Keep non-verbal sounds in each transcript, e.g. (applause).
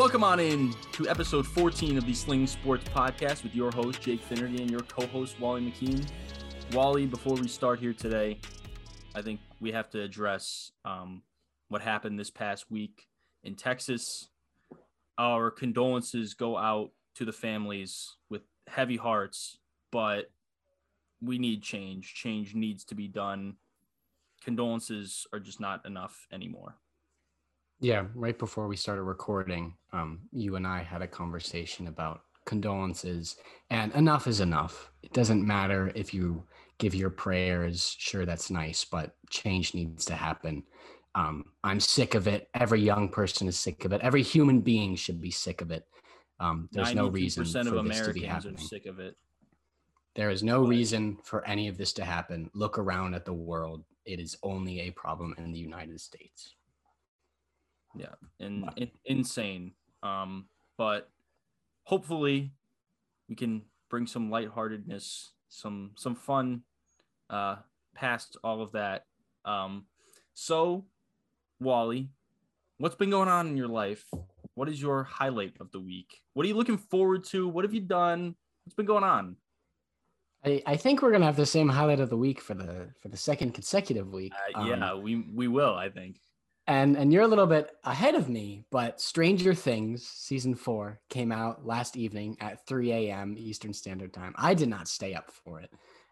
Welcome on in to episode 14 of the Sling Sports Podcast with your host, Jake Finnerty, and your co host, Wally McKean. Wally, before we start here today, I think we have to address um, what happened this past week in Texas. Our condolences go out to the families with heavy hearts, but we need change. Change needs to be done. Condolences are just not enough anymore. Yeah, right before we started recording, um, you and I had a conversation about condolences, and enough is enough. It doesn't matter if you give your prayers, sure, that's nice, but change needs to happen. Um, I'm sick of it. Every young person is sick of it. Every human being should be sick of it. Um, there's no reason for of this Americans to be happening. are sick of it. There is no reason for any of this to happen. Look around at the world. It is only a problem in the United States. Yeah, and in, insane. Um, but hopefully we can bring some lightheartedness, some some fun uh past all of that. Um so Wally, what's been going on in your life? What is your highlight of the week? What are you looking forward to? What have you done? What's been going on? I, I think we're gonna have the same highlight of the week for the for the second consecutive week. Uh, yeah, Um, we we will, I think. And and you're a little bit ahead of me, but Stranger Things season four came out last evening at 3 a.m. Eastern Standard Time. I did not stay up for it,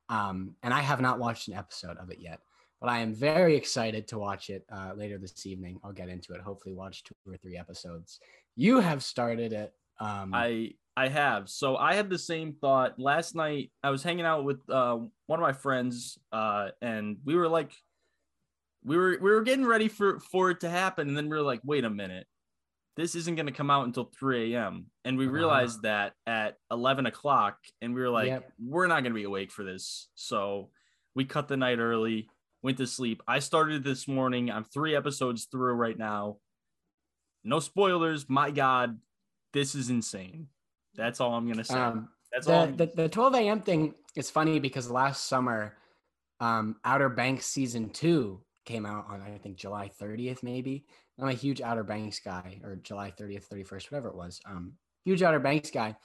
um, and I have not watched an episode of it yet. But I am very excited to watch it uh, later this evening. I'll get into it. Hopefully, watch two or three episodes. You have started it. Um, I I have. So I had the same thought last night. I was hanging out with uh, one of my friends, uh, and we were like, we were we were getting ready for for it to happen, and then we were like, wait a minute, this isn't going to come out until 3 a.m. And we Uh-huh. realized that at 11 o'clock, and we were like, Yep. we're not going to be awake for this. So we cut the night early, went to sleep. I started this morning. I'm three episodes through right now. No spoilers. My God, this is insane. That's all I'm gonna say. um, That's all. the, the the 12 a.m. thing is funny because last summer, um, Outer Banks season two came out on I think July 30th, maybe. I'm a huge Outer Banks guy, or July 30th, 31st, whatever it was. Um, huge Outer Banks guy.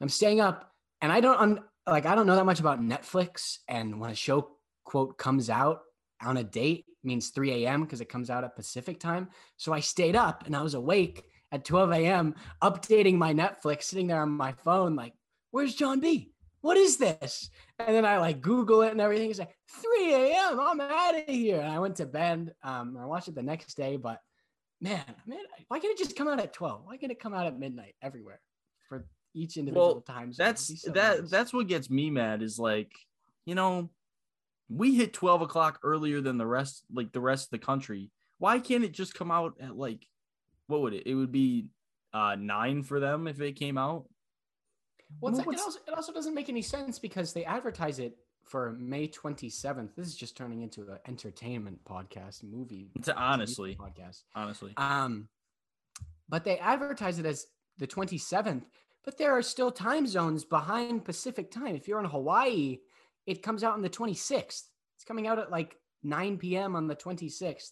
I'm staying up, and I don't un- like I don't know that much about Netflix. And when a show quote comes out on a date means 3 a.m. because it comes out at Pacific time. So I stayed up and I was awake at 12 a.m. updating my Netflix, sitting there on my phone, like, where's John B? What is this? And then I like Google it and everything. It's like 3 a.m. I'm out of here. And I went to bed. Um, I watched it the next day, but man, man, why can't it just come out at 12? Why can't it come out at midnight everywhere for each individual well, time? zone? That's so that. nice. That's what gets me mad. Is like, you know, we hit 12 o'clock earlier than the rest, like the rest of the country. Why can't it just come out at like, what would it? It would be uh nine for them if it came out. Well, it's like, it, also, it also doesn't make any sense because they advertise it for May 27th. This is just turning into an entertainment podcast, movie. It's honestly, podcast. honestly. Um, but they advertise it as the 27th, but there are still time zones behind Pacific time. If you're in Hawaii, it comes out on the 26th. It's coming out at like 9 p.m. on the 26th.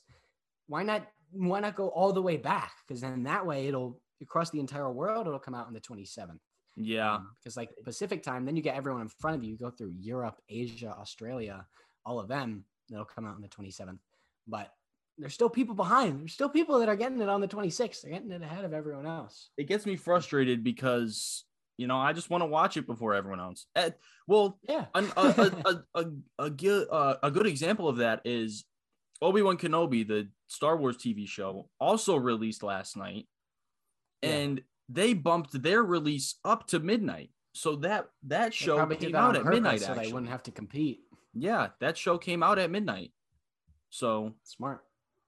Why not? Why not go all the way back? Because then that way it'll across the entire world. It'll come out on the 27th. Yeah. Because like Pacific time, then you get everyone in front of you. You go through Europe, Asia, Australia, all of them. They'll come out on the 27th. But there's still people behind. There's still people that are getting it on the 26th. They're getting it ahead of everyone else. it gets me frustrated because you know I just want to watch it before everyone else. Eh, well, Yeah. an, a, a, a, a, a, good, uh, a good example of that is Obi Wan Kenobi, the Star Wars TV show, also released last night, Yeah. and they bumped their release up to midnight. So that that show came that out at midnight. so Actually, they wouldn't have to compete. yeah, that show came out at midnight. So Smart.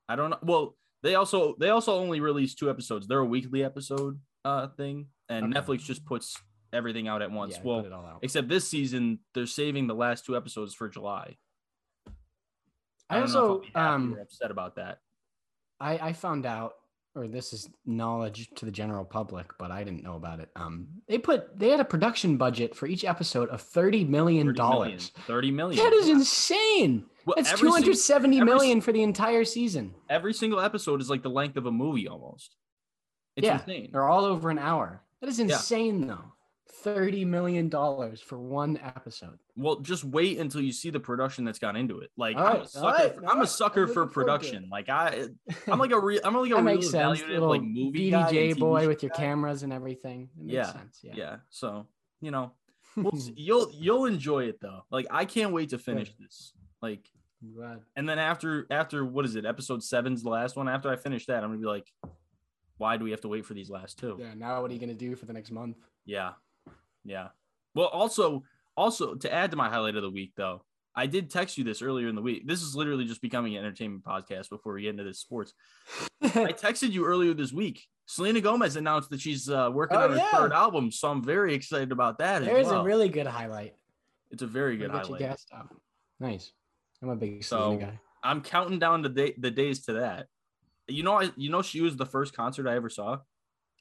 I don't know. Well, they also they also only release two episodes. They're a weekly episode uh thing, and Okay. Netflix just puts everything out at once. Yeah, well, put it all out. except this season, they're saving the last two episodes for July. I don't know if I'll also um upset about that. I, I found out, or this is knowledge to the general public, but I didn't know about it. Um, they put they had a production budget for each episode of thirty million 30 million. dollars. 30 million. That is insane. Well, That's two hundred seventy million for the entire season. every single episode is like the length of a movie almost. It's yeah, insane. they're all over an hour. That is insane, though. Thirty million dollars for one episode. Well, just wait until you see the production that's gone into it. Like All I'm a sucker. right, for, I'm a sucker I'm for looking forward to it. production. Like I, I'm like a (laughs) real. I'm like a real makes sense. Little like movie guy and VDJ TV boy with your guy. cameras and everything. It makes Yeah, sense. Yeah. Yeah. So you know, (laughs) we'll you'll you'll enjoy it though. Like I can't wait to finish this. Like, and then after after what is it? Episode seven's the last one. After I finish that, I'm gonna be like, why do we have to wait for these last two? Yeah. Now, what are you gonna do for the next month? Yeah. Yeah. Well, also, also to add to my highlight of the week, though, I did text you this earlier in the week. This is literally just becoming an entertainment podcast before we get into this sports. I (laughs) texted you earlier this week. Selena Gomez announced that she's uh, working Oh, on her yeah. third album, so I'm very excited about that. as There's well. a really good highlight. it's a very good I'll get you highlight. up. Nice. I'm a big So- Selena guy. I'm counting down the day, the days to that. You know, I you know she was the first concert I ever saw.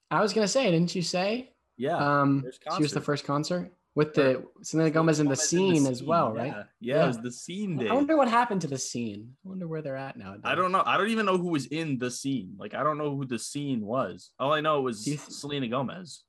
I was gonna say, didn't you say? Yeah, Um, she was the first concert with the Selena Gomez in the scene as well, right? Yeah, yeah, it was the scene day. I wonder what happened to the scene. I wonder where they're at now. I don't know. I don't even know who was in the scene. Like I don't know who the scene was. All I know was th- Selena Gomez.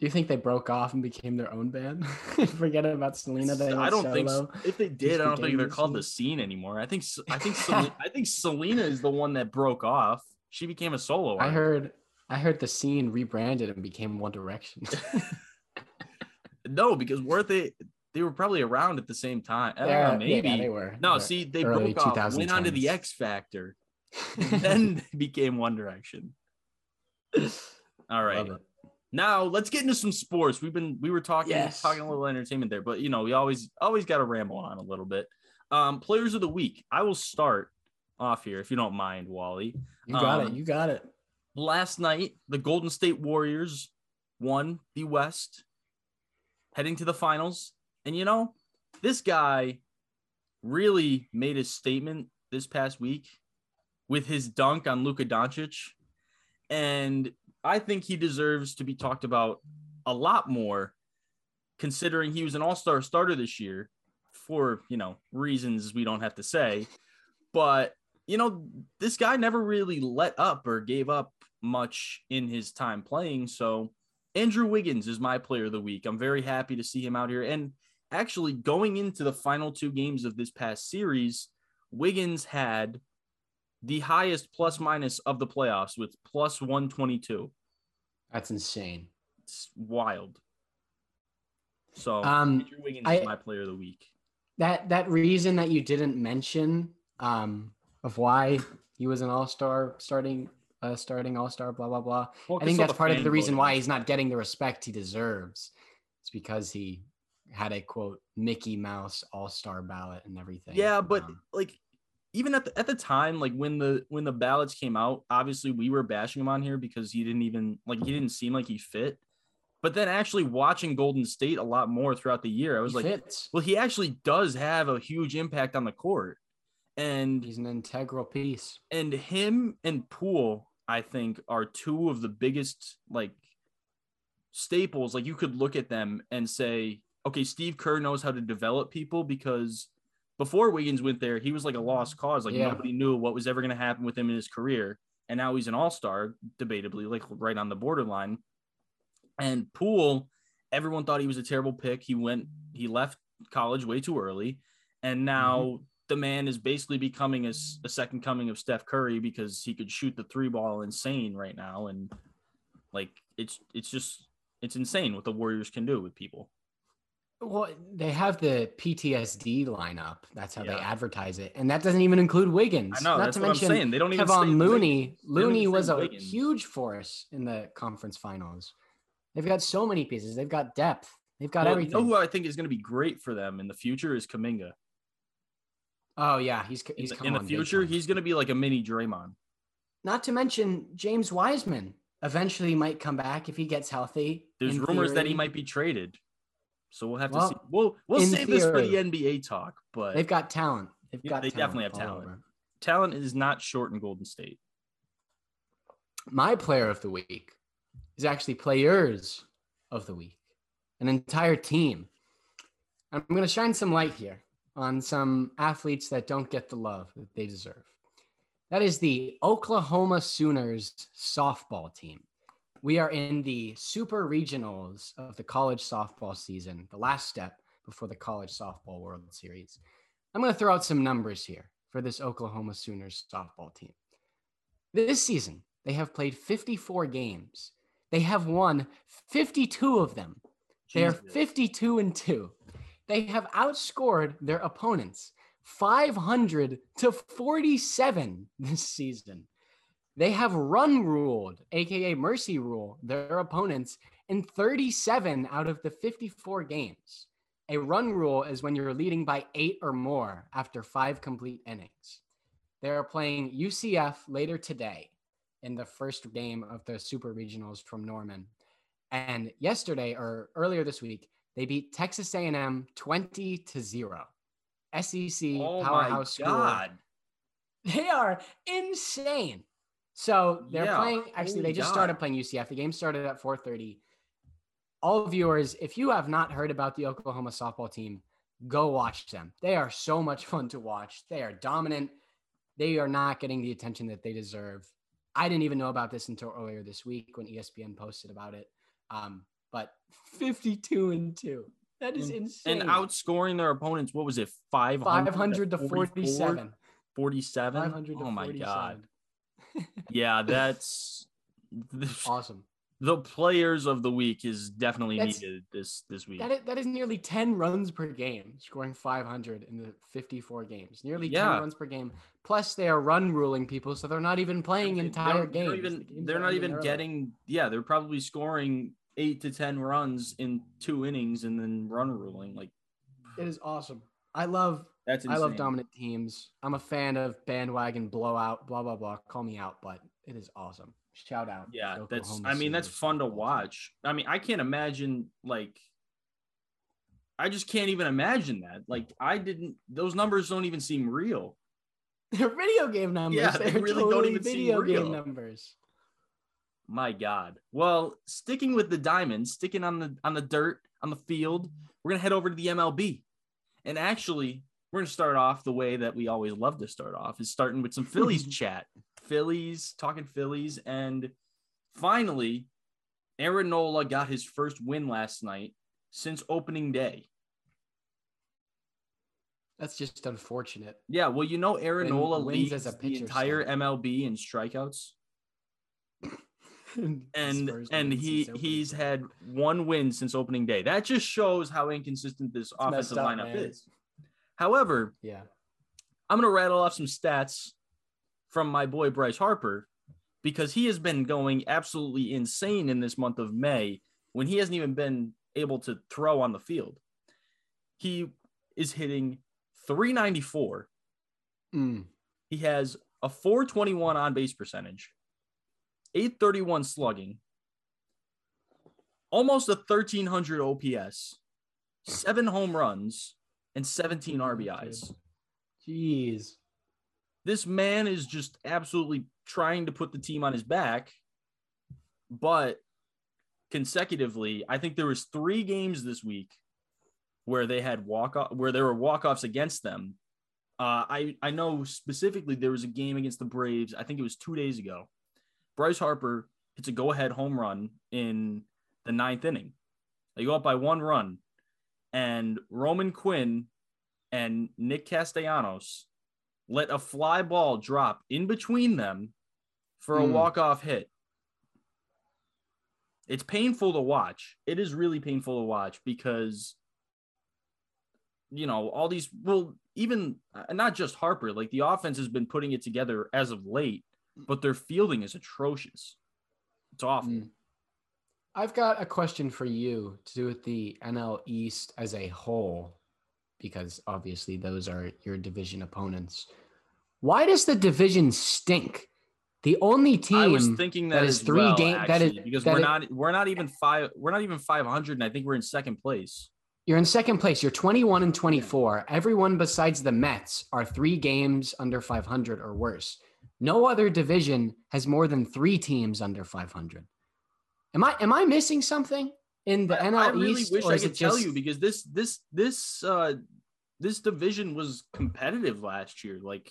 Do you think they broke off and became their own band? (laughs) Forget about Selena. They I don't think so. if they did, I don't think they're the called the scene. scene anymore. I think I think (laughs) Selena, I think Selena is the one that broke off. She became a solo. I heard. I heard the scene rebranded and became One Direction. (laughs) (laughs) no because weren't they? They were probably around at the same time. I Yeah, know, maybe. yeah, they were. no, But- see, they broke off, went on to the X Factor, (laughs) and then became One Direction. All right. It. Now let's get into some sports. We've been we were talking Yes. talking a little entertainment there, but you know we always always got to ramble on a little bit. Um, players of the week. I will start off here if you don't mind, Wally. You got Um, it. You got it. Last night, the Golden State Warriors won the West, heading to the finals. And you know, this guy really made his statement this past week with his dunk on Luka Doncic. And I think he deserves to be talked about a lot more, considering he was an all star starter this year for, you know, reasons we don't have to say. But, you know, this guy never really let up or gave up much in his time playing. So, Andrew Wiggins is my player of the week. I'm very happy to see him out here. And actually, going into the final two games of this past series, Wiggins had the highest plus minus of the playoffs with plus 122. That's insane. It's wild. So, Um, Andrew Wiggins I- is my player of the week. that that reason that you didn't mention um of why he was an all-star starting uh starting all-star blah blah blah. Well, i think that's part of the reason voting. why he's not getting the respect he deserves. It's because he had a quote mickey mouse all-star ballot and everything. Yeah, but Um, like even at the at the time, like when the when the ballots came out, obviously we were bashing him on here because he didn't even like he didn't seem like he fit. But then actually watching Golden State a lot more throughout the year, I was like, fits. well, he actually does have a huge impact on the court. And he's an integral piece. and him and Poole, I think, are two of the biggest like staples. Like you could look at them and say, okay, Steve Kerr knows how to develop people because before Wiggins went there, he was like a lost cause. Like Yeah. nobody knew what was ever going to happen with him in his career. And now he's an all star, debatably, like right on the borderline. And Poole, everyone thought he was a terrible pick. He went, he left college way too early. And now mm-hmm. The man is basically becoming a second coming of Steph Curry because he could shoot the three ball insane right now. And like, it's, it's just, it's insane what the Warriors can do with people. well they have the ptsd lineup that's how they advertise it and that doesn't even include wiggins I know. not that's to what mention I'm saying. They don't even Kevon Looney. Looney was a Wiggins. huge force in the conference finals. They've got so many pieces. They've got depth. They've got Well, everything. You know who I think is going to be great for them in the future is Kuminga. Oh yeah, he's he's in the future, he's going to be like a mini Draymond. Not to mention James Wiseman eventually might come back if he gets healthy. There's rumors that he might be traded. So we'll have to see. We'll we'll save this for the. NBA talk, but They've got talent. They've got. they definitely have talent. over. talent is not short in Golden State. My player of the week is actually players of the week, an entire team. I'm going to shine some light here on some athletes that don't get the love that they deserve. That is the Oklahoma Sooners softball team. We are in the super regionals of the college softball season, the last step before the college softball World Series. I'm going to throw out some numbers here for this Oklahoma Sooners softball team. This season, they have played 54 games. They have won 52 of them. They are 52 and 2. They have outscored their opponents 500 to 47 this season. They have run ruled, aka mercy rule, their opponents in 37 out of the 54 games. A run rule is when you're leading by eight or more after five complete innings. They are playing UCF later today in the first game of the Super Regionals from Norman. And yesterday or earlier this week, they beat Texas A&M 20 to 0. SEC oh powerhouse school. They are insane. So they're yeah, playing actually they just God. started playing UCF. The game started at 4:30. All viewers, if you have not heard about the Oklahoma softball team, go watch them. They are so much fun to watch. They are dominant. They are not getting the attention that they deserve. I didn't even know about this until earlier this week when ESPN posted about it. Um, but 52 and 2. That is insane. And outscoring their opponents, what was it? 500, 500 to 47. 47? 500 oh my 47. God. (laughs) yeah, that's awesome. The players of the week is definitely that's, needed this this week. That is, that is nearly 10 runs per game, scoring 500 in the 54 games. Nearly yeah. 10 runs per game. Plus, they are run ruling people, so they're not even playing entire games. They're, even, the they're not even getting, yeah, they're probably scoring eight to 10 runs in two innings and then run ruling. Like, it is awesome. I love that's insane. I love dominant teams. I'm a fan of bandwagon blowout, blah blah blah. Call me out, but it is awesome. Shout out. Yeah, that's I mean, that's fun to watch. I mean, I can't imagine like I just can't even imagine that. Like I didn't those numbers don't even seem real. (laughs) They're video game numbers. Yeah, they They're really totally don't even video seem real. game numbers. My God. Well, sticking with the diamonds, sticking on the on the dirt, on the field, we're gonna head over to the MLB. And actually, we're gonna start off the way that we always love to start off, is starting with some Phillies (laughs) chat. Phillies, talking Phillies, and finally, Aaron Nola got his first win last night since opening day. That's just unfortunate. Yeah, well, you know, Aaron Nola leads as a pitcher, the entire so. MLB in strikeouts. (laughs) and and he he's had one win since opening day. That just shows how inconsistent this it's offensive up, lineup man. is. However, yeah, I'm gonna rattle off some stats from my boy Bryce Harper because he has been going absolutely insane in this month of May when he hasn't even been able to throw on the field. He is hitting 394. Mm. He has a 421 on base percentage, 831 slugging, almost a 1300 OPS, seven home runs, and 17 RBIs. Jeez. This man is just absolutely trying to put the team on his back. But consecutively, I think there was three games this week where they had walk off where there were walk-offs against them. Uh, I I know specifically there was a game against the Braves. I think it was two days ago Bryce Harper hits a go ahead home run in the ninth inning. They go up by one run, and Roman Quinn and Nick Castellanos let a fly ball drop in between them for a mm. walk off hit. It's painful to watch. It is really painful to watch because, you know, all these, well, even uh, not just Harper, like the offense has been putting it together as of late but their fielding is atrocious. It's awful. Mm. I've got a question for you to do with the NL East as a whole, because obviously those are your division opponents. Why does the division stink? The only team I was thinking that, that is three well, games that is because that we're not we're not even five we're not even five hundred and I think we're in second place. You're in second place. You're 21 and 24. Everyone besides the Mets are three games under 500 or worse. No other division has more than three teams under 500. Am I am I missing something in the NL I really East? wish I could tell just... you because this this this uh this division was competitive last year. Like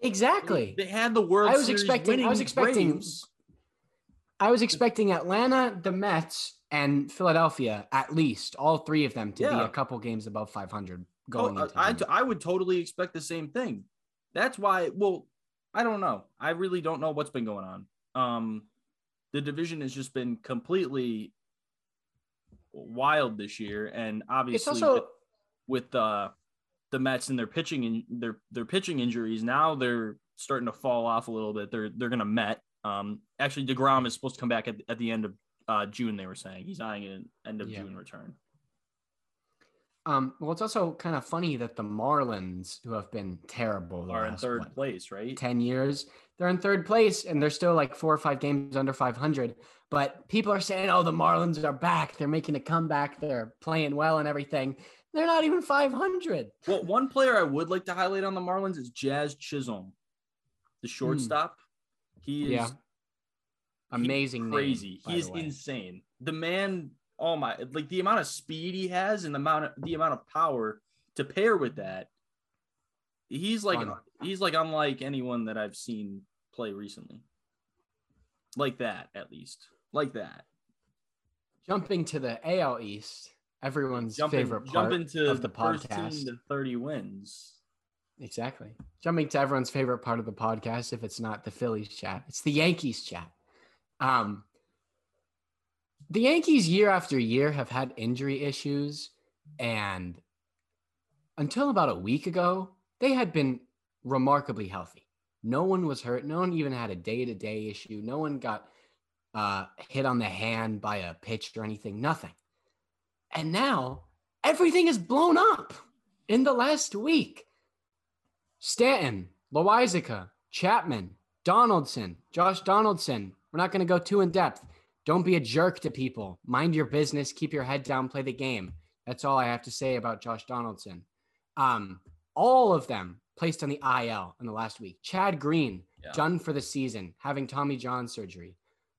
exactly, they had the World I was Series expecting. I was expecting. Braves. I was expecting Atlanta, the Mets, and Philadelphia at least, all three of them to be a couple games above 500 Oh, going uh, into I, I would totally expect the same thing. That's why. Well, I don't know. I really don't know what's been going on. Um, the division has just been completely wild this year, and obviously also with uh, the Mets and their pitching and their their pitching injuries, now they're starting to fall off a little bit. They're they're gonna Met. Um, actually, Degrom is supposed to come back at, at the end of uh, June. They were saying he's eyeing an end of Yeah. June return. Um well it's also kind of funny that the Marlins, who have been terrible the Are in third what, place, right? 10 years, they're in third place and they're still like four or five games under 500. But people are saying, oh, the Marlins are back. They're making a comeback. They're playing well and everything. They're not even 500. Well, one player I would like to highlight on the Marlins is Jazz Chisholm, the shortstop. He is Yeah. Amazing. name, crazy. by he the is way. insane. The man, oh my, like the amount of speed he has and the amount of the amount of power to pair with that. He's like Fun. he's like unlike anyone that I've seen play recently. Like that, at least. Like that. Jumping to the AL East, everyone's Jumping, favorite part jumping to of the first team podcast. to 30 wins. Exactly. Jumping to everyone's favorite part of the podcast, if it's not the Phillies chat, it's the Yankees chat. Um, the Yankees, year after year, have had injury issues. And until about a week ago, they had been remarkably healthy. No one was hurt. No one even had a day to day issue. No one got uh, hit on the hand by a pitch or anything. Nothing. And now everything is blown up in the last week. Stanton, Loaisiga, Chapman, Donaldson, Josh Donaldson. We're not going to go too in depth. Don't be a jerk to people. Mind your business. Keep your head down. Play the game. That's all I have to say about Josh Donaldson. Um, all of them placed on the IL in the last week. Chad Green, Yeah. done for the season, having Tommy John surgery.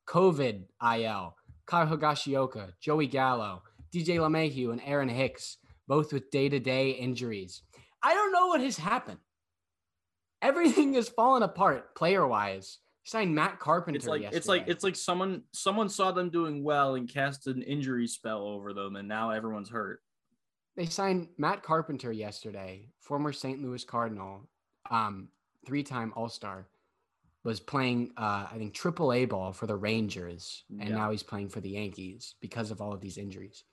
COVID IL. Kyle Higashioka, Joey Gallo, DJ LeMahieu, and Aaron Hicks, both with day to day injuries. I don't know what has happened. Everything has fallen apart player wise. Signed Matt Carpenter. It's like yesterday. it's like it's like someone someone saw them doing well and cast an injury spell over them, and now everyone's hurt. they signed Matt Carpenter yesterday, former St. Louis Cardinal, um, three-time All-Star, was playing uh, I think Triple A ball for the Rangers, and Yeah. now he's playing for the Yankees because of all of these injuries.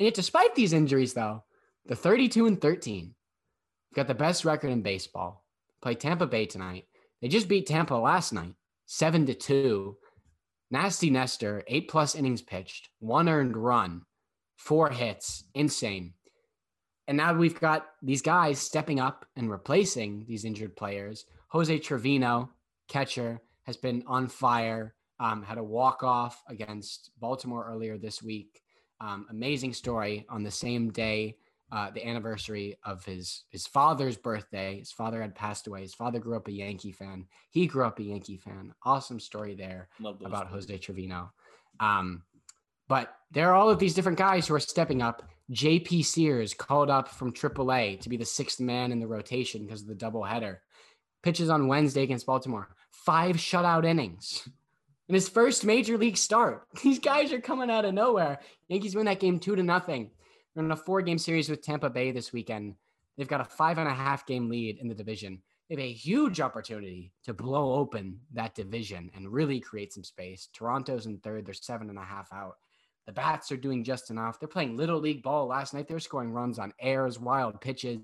And yet, despite these injuries, though, the 32 and 13 got the best record in baseball. Play Tampa Bay tonight. They just beat Tampa last night, seven to two. Nasty Nestor, eight plus innings pitched, one earned run, four hits, insane. And now we've got these guys stepping up and replacing these injured players. Jose Trevino, catcher, has been on fire. Um, had a walk off against Baltimore earlier this week. Um, amazing story on the same day, uh, the anniversary of his his father's birthday. His father had passed away. His father grew up a Yankee fan. He grew up a Yankee fan. Awesome story there about stories. Jose Trevino. Um, but there are all of these different guys who are stepping up. JP Sears called up from AAA to be the sixth man in the rotation because of the doubleheader. Pitches on Wednesday against Baltimore. Five shutout innings in his first major league start. (laughs) These guys are coming out of nowhere. Yankees win that game two to nothing. They're in a four game series with Tampa Bay this weekend. They've got a five and a half game lead in the division. They have a huge opportunity to blow open that division and really create some space. Toronto's in third, they're seven and a half out. The Bats are doing just enough. They're playing little league ball last night. They were scoring runs on airs, wild pitches,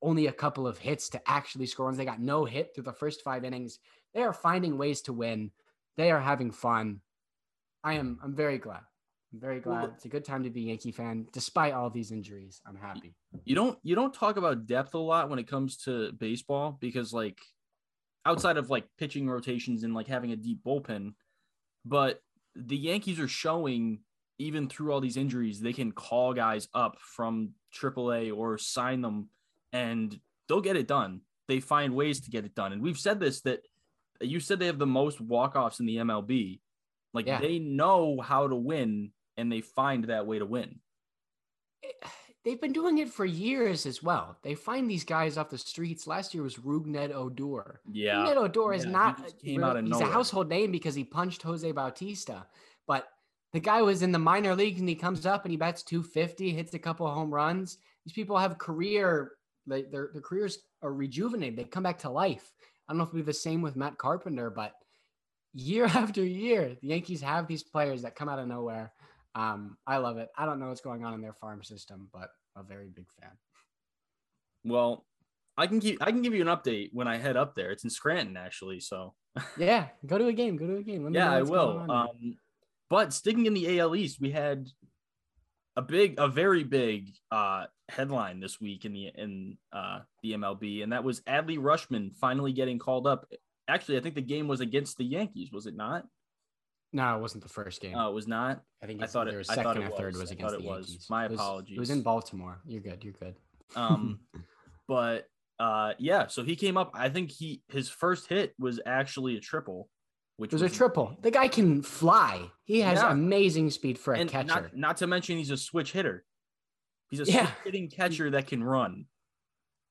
only a couple of hits to actually score runs. They got no hit through the first five innings. They are finding ways to win. They are having fun. I am I'm very glad. I'm very Well, glad. It's a good time to be a Yankee fan, despite all these injuries. I'm happy. you don't you don't talk about depth a lot when it comes to baseball because like outside of like pitching rotations and like having a deep bullpen but the yankees are showing even through all these injuries they can call guys up from AAA or sign them and they'll get it done they find ways to get it done and we've said this that you said they have the most walk-offs in the mlb like Yeah. they know how to win and they find that way to win (sighs) they've been doing it for years as well. They find these guys off the streets. Last year was Rougned Odor. Yeah. Rougned Odor is Yeah, not came really- out of he's a household name because he punched Jose Bautista, but the guy was in the minor leagues and he comes up and he bats 250, hits a couple of home runs. These people have career, like their their careers are rejuvenated. They come back to life. I don't know if it'll be the same with Matt Carpenter, but year (laughs) after year, the Yankees have these players that come out of nowhere. Um, I love it. I don't know what's going on in their farm system, but a very big fan. Well, I can keep I can give you an update when I head up there. It's in Scranton actually, so (laughs) Yeah, go to a game. Go to a game. Let me yeah, I will. Um, but sticking in the AL East, we had a big, a very big uh, headline this week in the in uh, the MLB, and that was Adley Rutschman finally getting called up. Actually, I think the game was against the Yankees, was it not? No, it wasn't the first game. Oh, it was not. I think I thought it- second I thought or third was. was I against thought the it was. Yankees. My It was- It was in Baltimore. You're good. You're good. Um, (laughs) but uh, yeah, so he came up. I think he his first hit was actually a triple, which It was a triple. The guy can fly. He has Yeah. amazing speed for a and catcher. not not to mention he's a switch hitter. He's a Yeah. switch hitting catcher that can run.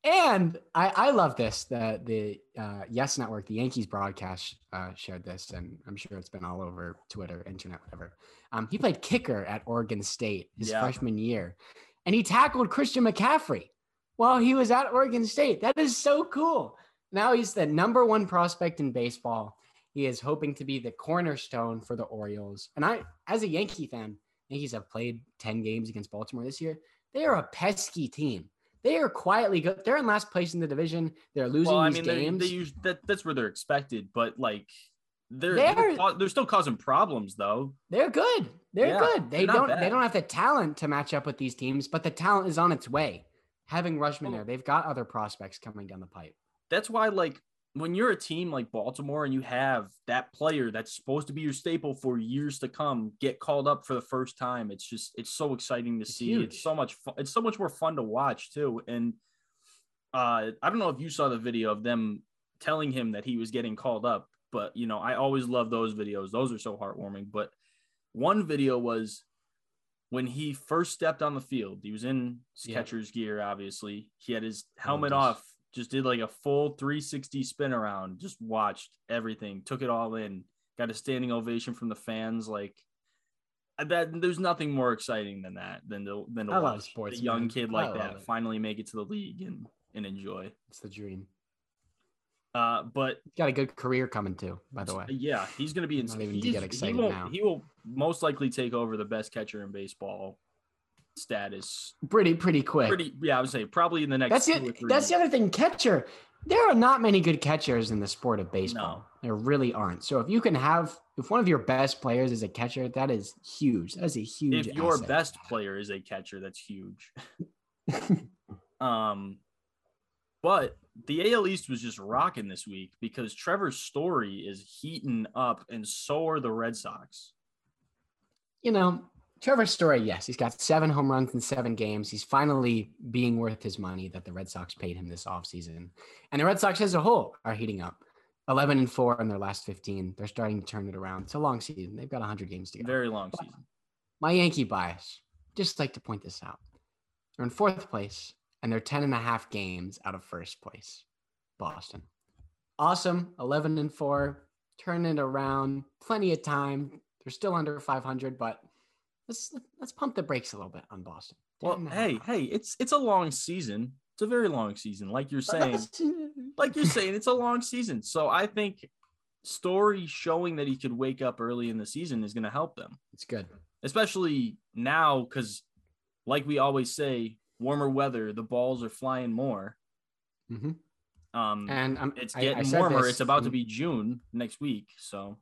And I, I love this. The the uh, Yes Network, the Yankees broadcast uh, shared this, and I'm sure it's been all over Twitter, internet, whatever. Um, he played kicker at Oregon State his Yeah. freshman year, and he tackled Christian McCaffrey while he was at Oregon State. That is so cool. Now he's the number one prospect in baseball. He is hoping to be the cornerstone for the Orioles. And I, as a Yankee fan, Yankees have played 10 games against Baltimore this year. They are a pesky team. They are quietly good. They're in last place in the division. They're losing well, I mean, they, games. they use that. That's where they're expected, but like they're They're- they're, they're still causing problems though. They're good. They're Yeah, good. They they're don't they don't have the talent to match up with these teams, but the talent is on its way. Having Rutschman Well- there, they've got other prospects coming down the pipe. That's why, like, when you're a team like Baltimore and you have that player that's supposed to be your staple for years to come get called up for the first time, it's just it's so exciting to It's see. huge. It's so much fun. It's so much more fun to watch too. And uh, I don't know if you saw the video of them telling him that he was getting called up, but you know, I always love those videos. Those are so heartwarming. But one video was when he first stepped on the field. He was in Yeah. catcher's gear, obviously. He had his helmet off, just did like a full 360 spin around, just watched everything, took it all in, got a standing ovation from the fans. Like uh, that, there's nothing more exciting than that than to than to I watch sports, a young man. kid like that it. finally make it to the league and and enjoy. It's the dream. Uh, but He's got a good career coming too, by the way. yeah, he's going to be in. Not even to get excited he, now. he will most likely take over the best catcher in baseball status. Pretty pretty quick. Pretty, yeah, I would say probably in the next. that's two it. or three That's the other thing. Catcher. There are not many good catchers in the sport of baseball. There really aren't. So if you can have, if one of your best players is a catcher, that is huge. That is a huge. If your asset. best player is a catcher, that's huge. (laughs) um, but the AL East was just rocking this week because Trevor's Story is heating up, and so are the Red Sox. you know, Trevor Story, yes, he's got seven home runs in seven games. He's finally being worth his money that the Red Sox paid him this offseason. And the Red Sox as a whole are heating up. 11 and 4 in their last 15. They're starting to turn it around. It's a long season. They've got 100 games to go. Very long season. My Yankee bias, just like to point this out. They're in fourth place and they're 10 and a half games out of first place. Boston. Awesome. 11 and 4. Turn it around. Plenty of time. They're still under 500, but let's let's pump the brakes a little bit on Boston. Well, 10 hey, hey, it's it's a long season. It's a very long season, like you're saying. (laughs) Like you're saying, it's a long season. So I think story showing that he could wake up early in the season is going to help them, it's good. especially now because, like we always say, warmer weather, the balls are flying more. Mhm. Um, And um, it's I- I getting warmer. this It's about to be June next week. So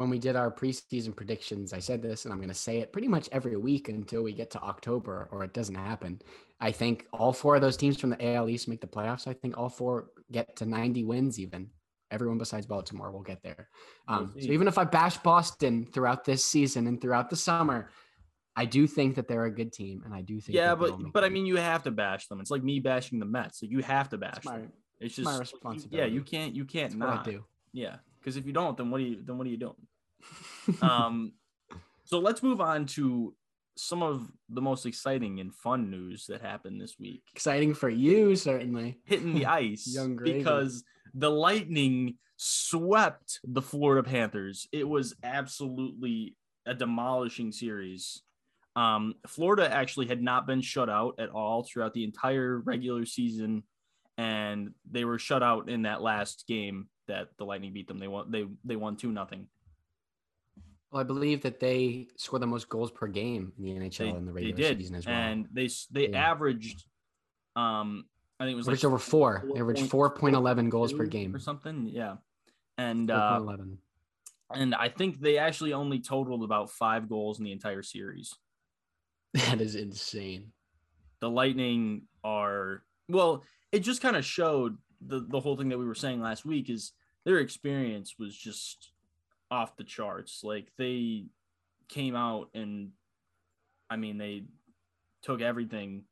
when we did our preseason predictions, I said this and I'm going to say it pretty much every week until we get to October or it doesn't happen. I think all four of those teams from the AL East make the playoffs. I think all four get to 90 wins, even. Everyone besides Baltimore will get there. Um, so even if I bash Boston throughout this season and throughout the summer, I do think that they're a good team, and I do think. yeah, but but I mean, you have to bash them. It's like me bashing the Mets. Like you have to bash it's my, them. It's my just Yeah, you can't you can't it's not. do. Yeah, because if you don't, then what are you then what are you doing? Um, so let's move on to some of the most exciting and fun news that happened this week. Exciting for you, certainly. Hitting the (laughs) ice Young because the Lightning swept the Florida Panthers. It was absolutely a demolishing series. Um, Florida actually had not been shut out at all throughout the entire regular season, and they were shut out in that last game that the Lightning beat them. They won. They they won two nothing. Well, I believe that they score the most goals per game in the NHL They, in the they regular did, season as well. and they they Yeah. averaged. Um, I think it was Averaged like over four. They averaged 4.11 goals per game. or something. Yeah, and uh, 4.11. and I think they actually only totaled about five goals in the entire series. (laughs) That is insane. The Lightning are well. It just kind of showed the the whole thing that we were saying last week is their experience was just off the charts. Like they came out and, I mean, they took everything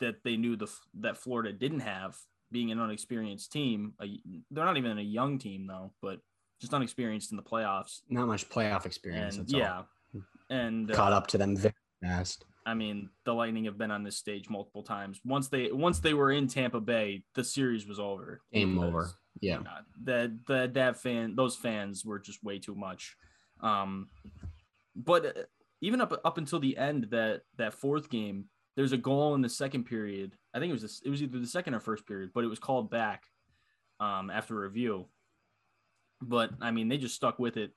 that they knew the that Florida didn't have, being an unexperienced team. A, they're not even a young team though, but just unexperienced in the playoffs. Not much playoff experience. And that's all. yeah, and uh, Caught up to them very fast. I mean, the Lightning have been on this stage multiple times. Once they once they were in Tampa Bay, the series was over. Game over. Yeah. uh, that that that fan those fans were just way too much. Um, but uh, even up up until the end that that fourth game, there's a goal in the second period. I think it was this, it was either the second or first period, but it was called back um, after review. But I mean, they just stuck with it.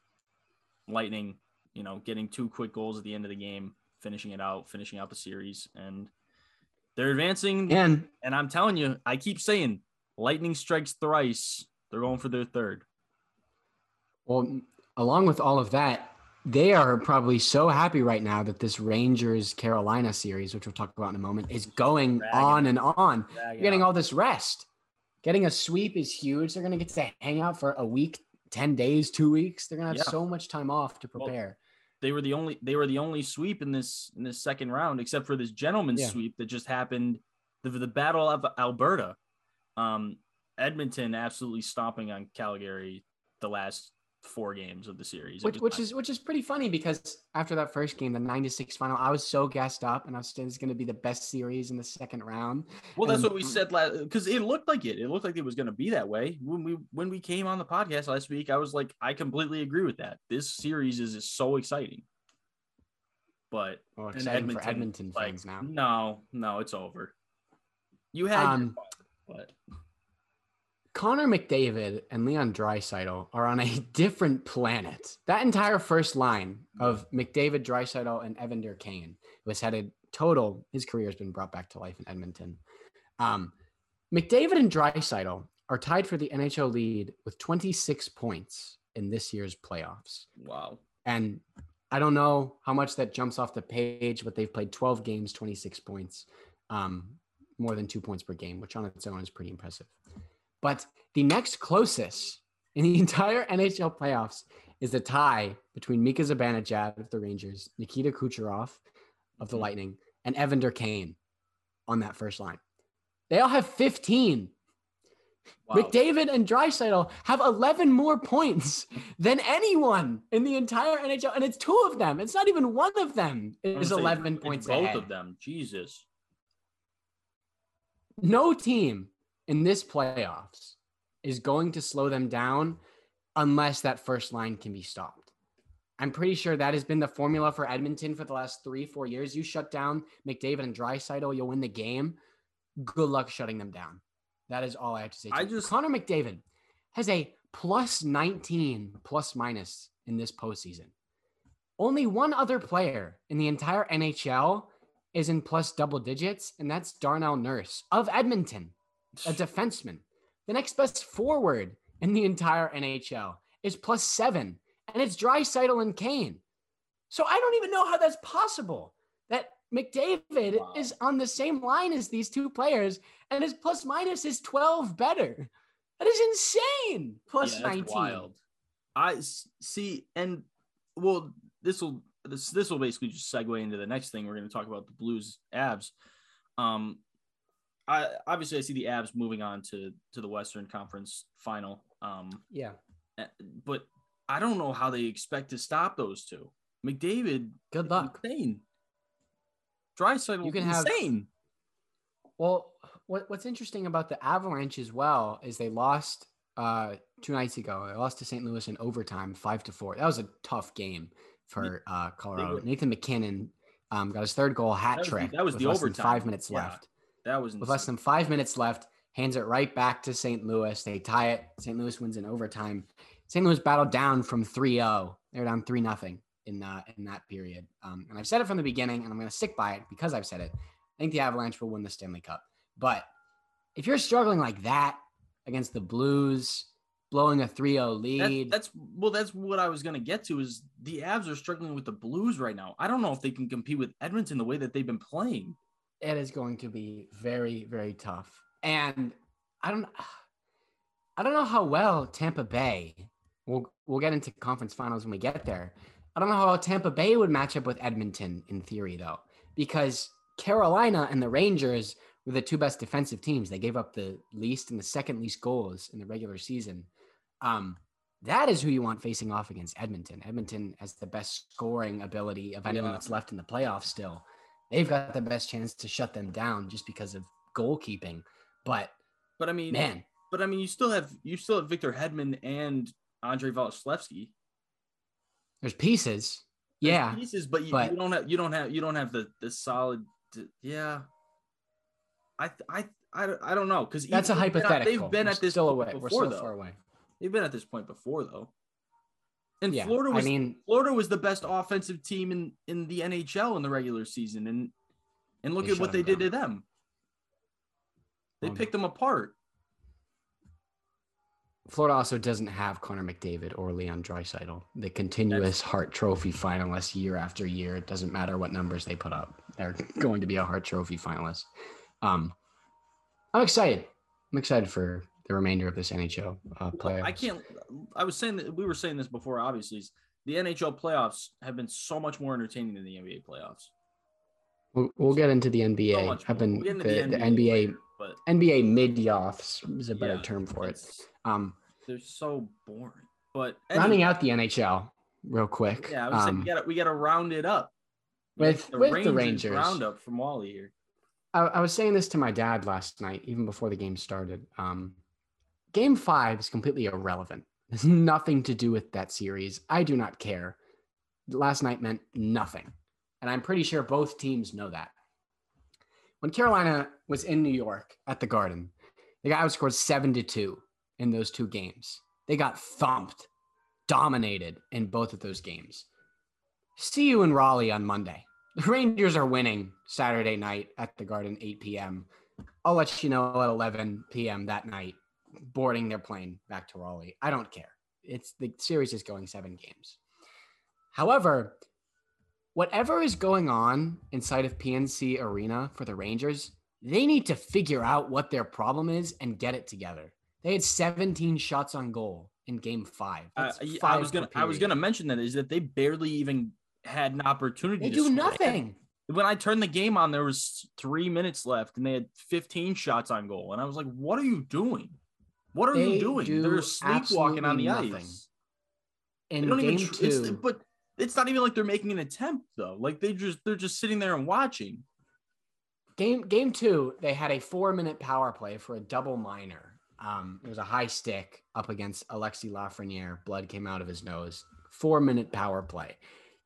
Lightning, you know, getting two quick goals at the end of the game, finishing it out, finishing out the series, and they're advancing. And And I'm telling you, I keep saying, Lightning strikes thrice. They're going for their third. well, along with all of that, they are probably so happy right now that this Rangers Carolina series, which we'll talk about in a moment, is going Dragging on and on. You're getting all this rest. Getting a sweep is huge. They're going to get to hang out for a week, 10 days, two weeks. They're going to have Yeah. so much time off to prepare. They were the only they were the only sweep in this in this second round, except for this gentleman's Yeah. sweep that just happened. The, the Battle of Alberta. Um, Edmonton absolutely stomping on Calgary the last four games of the series. Which, which is which is pretty funny because after that first game, the 96 final, I was so gassed up and I was saying it's going to be the best series in the second round. well, that's what we said last because it looked like it. It looked like it was going to be that way when we when we came on the podcast last week. I was like, I completely agree with that. This series is, is so exciting. But Well, in exciting for Edmonton like, fans now. No, no, it's over. You had your Um, fun, but Connor McDavid and Leon Draisaitl are on a (laughs) different planet. That entire first line of McDavid, Draisaitl, and Evander Kane was headed total. His career has been brought back to life in Edmonton. Um, McDavid and Draisaitl are tied for the NHL lead with 26 points in this year's playoffs. wow. And I don't know how much that jumps off the page, but they've played 12 games, 26 points, um, more than two points per game, which on its own is pretty impressive. But the next closest in the (laughs) entire NHL playoffs is the tie between Mika Zibanejad of the Rangers, Nikita Kucherov of the Mhm. Lightning, and Evander Kane on that first line. They all have 15. Wow. McDavid and Draisaitl have 11 more points (laughs) than anyone in the entire NHL, and it's two of them. It's not even one of them I was is 11 points Both ahead. of them. Jesus. No team in this playoffs is going to slow them down unless that first line can be stopped. I'm pretty sure that has been the formula for Edmonton for the last three, four years. You shut down McDavid and Draisaitl, you'll win the game. Good luck shutting them down. That is all I have to say. to I you. just- Connor McDavid has a plus 19 plus minus in this postseason. Only one other player in the entire NHL is in plus double digits, and that's Darnell Nurse of Edmonton, a defenseman. The next best forward in the entire NHL is plus seven, and it's Draisaitl and Kane. So I don't even know how that's possible that McDavid Wow. is on the same line as these two players, and his plus minus is 12 better. That is insane. Plus Yeah, that's 19. wild. I s- see, and well, this will this this will basically just segue into the next thing we're going to talk about the Blues Avs. Um, I obviously I see the Avs moving on to to the Western Conference Final. Um, Yeah. eh, but I don't know how they expect to stop those two. McDavid, Good luck. insane. Draisaitl You can have- insane. Well, what what's interesting about the Avalanche as well is they lost uh two nights ago. They lost to St. Louis in overtime, five to four. That was a tough game for uh Colorado. Nathan MacKinnon um, got his third goal hat That was trick. that was the overtime. five minutes Yeah. left. That was With less than five minutes left, hands it right back to St. Louis. They tie it. St. Louis wins in overtime. St. Louis battled down from 3-0. They were down 3 nothing in uh, in that period. Um, and I've said it from the beginning, and I'm going to stick by it because I've said it. I think the Avalanche will win the Stanley Cup. But if you're struggling like that against the Blues, blowing a 3-0 That- lead, that's well, that's what I was gonna get to. Is the Avs are struggling with the Blues right now. I don't know if they can compete with Edmonton the way that they've been playing. It is going to be very very tough. And i don't i don't know how well tampa bay we'll we'll get into conference finals when we get there. I don't know how tampa bay would match up with edmonton in theory though because carolina and the rangers were the two best defensive teams. They gave up the least and the second least goals in the regular season. Um that is who you want facing off against Edmonton. Edmonton has the best scoring ability of anyone Yeah. that's left in the playoffs still they've got the best chance to shut them down just because of goalkeeping. But But I mean, man, but I mean, you still have you still have Victor Hedman and Andrei Vasilevskiy. there's pieces. There's Yeah, pieces, but you, but- you don't have you don't have you don't have the the solid. Yeah, I I I, I don't know because that's a hypothetical. They've been We're at this still point away. We're before so though. far away. They've been at this point before though. And Yeah, Florida was I mean, Florida was the best offensive team in in the NHL in the regular season, and and look at what they did to them. They Um, picked them apart. Florida also doesn't have Connor McDavid or Leon Draisaitl, the continuous Hart Trophy finalist year after year. It doesn't matter what numbers they put up; they're (laughs) going to be a Hart Trophy finalist. Um, I'm excited. I'm excited for the remainder of this NHL uh, playoffs. I can't. I was saying that we were saying this before. Obviously, the NHL playoffs have been so much more entertaining than the NBA playoffs. We'll, we'll get into the NBA. much I've been We'll the, the NBA later, but NBA mid-offs is a better yeah, term for it. Um, They're so boring. But rounding out the NHL real quick. yeah, I was saying um, we got we got to round it up With- with the Rangers. roundup from Wally here. I, I was saying this to my dad last night, even before the game started. Um, game five is completely irrelevant. (laughs) There's nothing to do with that series. I do not care. Last night meant nothing. And I'm pretty sure both teams know that. When Carolina was in New York at the Garden, they got outscored seven to two in those two games. They got thumped, dominated in both of those games. See you in Raleigh on Monday. The Rangers are winning Saturday night at the Garden, 8 p.m. I'll let you know at 11 p.m. that night, boarding their plane back to Raleigh. I don't care. It's the series is going seven games. However, whatever is going on inside of PNC Arena for the Rangers, they need to figure out what their problem is and get it together. They had 17 shots on goal in game five. Uh, That's I was gonna I was gonna mention that is that they barely even had an opportunity. They to do score. nothing. When I turned the game on, there was three minutes left, and they had 15 shots on goal, and I was like, "What are you doing? What are They you doing? do They're sleepwalking on the absolutely ice. In They don't game even. tr- it's- two, but it's not even like they're making an attempt though. Like they just they're just sitting there and watching. Game game two, they had a four minute power play for a double minor. Um, it was a high stick up against Alexi Lafreniere. Blood came out of his nose. Four minute power play.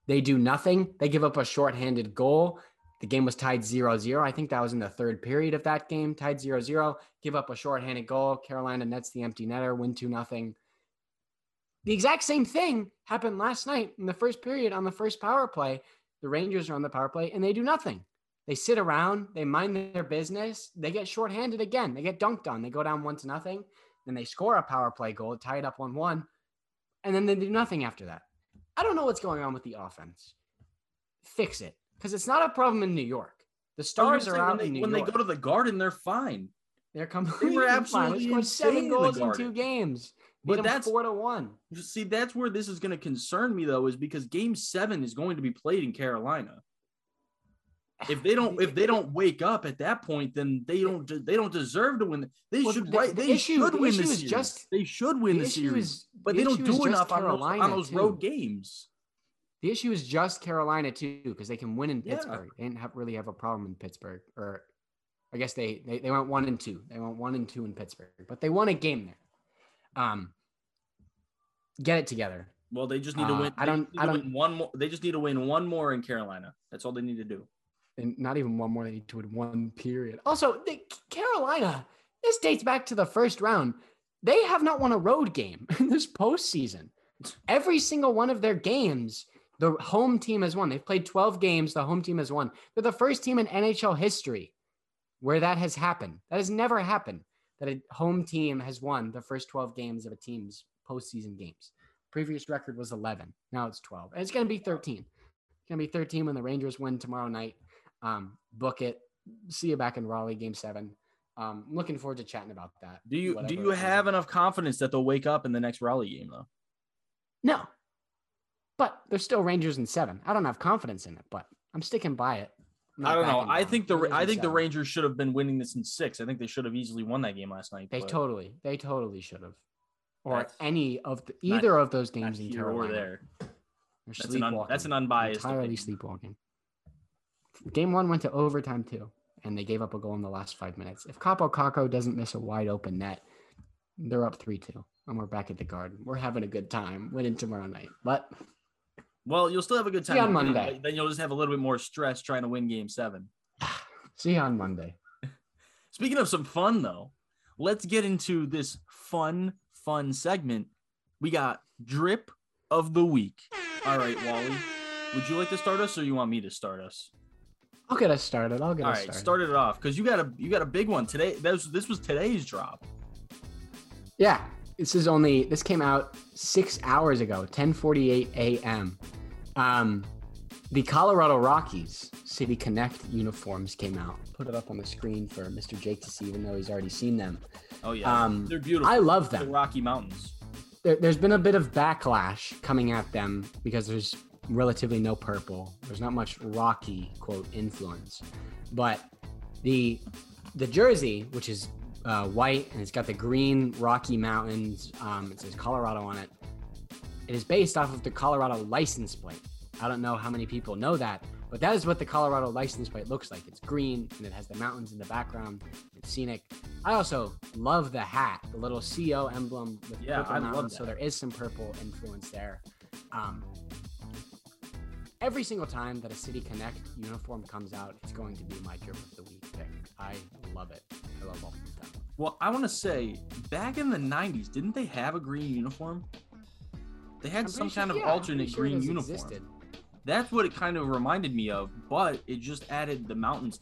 They do nothing. They give up a shorthanded goal. The game was tied 0-0. I think that was in the third period of that game, tied 0-0. Give up a shorthanded goal. Carolina nets the empty netter, win 2 nothing. The exact same thing happened last night in the first period on the first power play. The Rangers are on the power play and they do nothing. They sit around, they mind their business, they get shorthanded again, they get dunked on, they go down one to nothing, then they score a power play goal, tie it up one one, and then they do nothing after that. I don't know what's going on with the offense. Fix it, because it's not a problem in New York. The stars are out when, they, in New when York. they go to the Garden, they're fine. They're completely absolutely (laughs) fine. They scored seven goals in Garden. two games. But Beat them that's- four to one. See, that's where this is going to concern me though, is because Game Seven is going to be played in Carolina. If they don't, if they don't wake up at that point, then they don't. They don't deserve to win. They Well, should. the- right, the they issue- should the win the series. just- they should win the, series, is- but the they don't do enough on those, on those road games. The issue is just Carolina too, because they can win in Yeah. Pittsburgh. They didn't have, really have a problem in Pittsburgh, or I guess they, they they went one and two. They went one and two in Pittsburgh, but they won a game there. Um, get it together. Well, they just need to Uh, win. I don't- I don't- one more. They just need to win one more in Carolina. That's all they need to do. and not even one more. They need to win one period. Also, they, Carolina. This dates back to the first round. They have not won a road game (laughs) in this postseason. Every single one of their games, the home team has won. They've played 12 games. The home team has won. They're the first team in NHL history where that has happened. That has never happened. That a home team has won the first 12 games of a team's postseason games. Previous record was 11. Now it's 12. And it's going to be 13. It's going to be 13 when the Rangers win tomorrow night. Um, book it. See you back in Raleigh, game seven. Um, looking forward to chatting about that. Do you do you have enough confidence that they'll wake up in the next Raleigh game though? No. But they're still Rangers in seven. I don't have confidence in it, but I'm sticking by it. I don't know. I think the Rangers I in think the. Rangers should have been winning this in six. I think they should have easily won that game last night. They but totally, they totally should have. Or That's any of the not- either of those games in here Carolina. or there. They're That's an un- that's an unbiased entirely opinion. sleepwalking. Game one went to overtime too, and they gave up a goal in the last five minutes. If Kaapo Kakko doesn't miss a wide open net, they're up three two, and we're back at the Garden. We're having a good time winning tomorrow night, but Well, you'll still have a good See time you on Monday. Then you'll just have a little bit more stress trying to win Game Seven. (sighs) see you on Monday. (laughs) Speaking of some fun though, let's get into this fun, fun segment. We got drip of the week. All right, Wally, would you like to start us, or you want me to start us? I'll get us started. I'll get All us right, started. started it off because you got a you got a big one today. That was, this was today's drop. Yeah, this is only this came out six hours ago, 10:48 a.m. Um, the Colorado Rockies City Connect uniforms came out. Put it up on the screen for Mr. Jake to see, even though he's already seen them. Oh yeah, Um, they're beautiful. I love them. the. Rocky Mountains. There, there's been a bit of backlash coming at them because there's relatively no purple. There's not much Rocky quote influence, but the the jersey, which is uh, white and it's got the green Rocky Mountains, um, it says Colorado on it. It is based off of the Colorado license plate. I don't know how many people know that, but that is what the Colorado license plate looks like. It's green and it has the mountains in the background. It's scenic. I also love the hat, the little CO emblem with Yeah, purple I love mountains. So there is some purple influence there. Um, every single time that a City Connect uniform comes out, it's going to be my drip of the week. I love it. I love all of them. Well, I want to say back in the '90s, didn't they have a green uniform? They had I'm some pretty sure- kind of yeah, alternate sure green uniform. existed. That's what it kind of reminded me of, but it just added the mountains.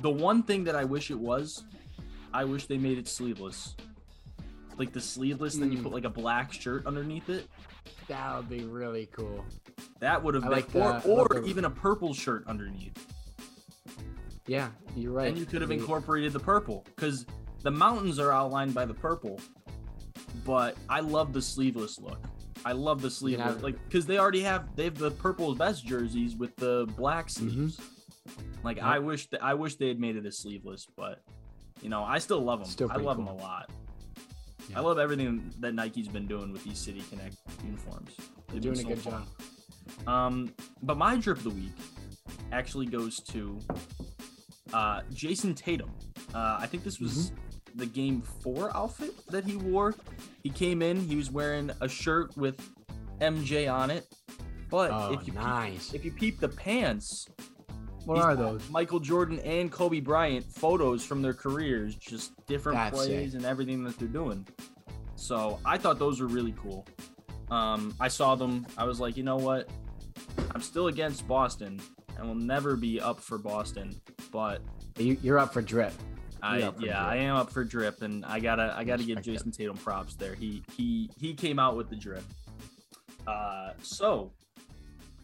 The one thing that I wish it was, I wish they made it sleeveless. Like the sleeveless, then you Mm. put like a black shirt underneath it. That would be really cool. That would have been, like or, that. Or the- even a purple shirt underneath. Yeah, you're right. And you could have incorporated the purple because the mountains are outlined by the purple. But I love the sleeveless look. I love the sleeveless, have- like because they already have they have the purple best jerseys with the black Mm-hmm. sleeves. Like I wish that I wish they had made it a sleeveless, but you know I still love them. Still I love cool. them a lot. Yeah. I love everything that Nike's been doing with these City Connect uniforms. They're doing a good fun. job. Um, but my drip of the week actually goes to uh, Jayson Tatum. Uh, I think this was Mm-hmm. the game four outfit that he wore. He came in, he was wearing a shirt with MJ on it. But Oh, if you nice. peep, if you peep the pants, What are those? Michael Jordan and Kobe Bryant photos from their careers, just different That's plays and everything that they're doing. So I thought those were really cool. Um, I saw them. I was like, you know what? I'm still against Boston and will never be up for Boston. But You, you're up for drip. I, yeah, drip. I am up for drip, and I gotta I gotta give Jayson Tatum props there. He he he came out with the drip. Uh, so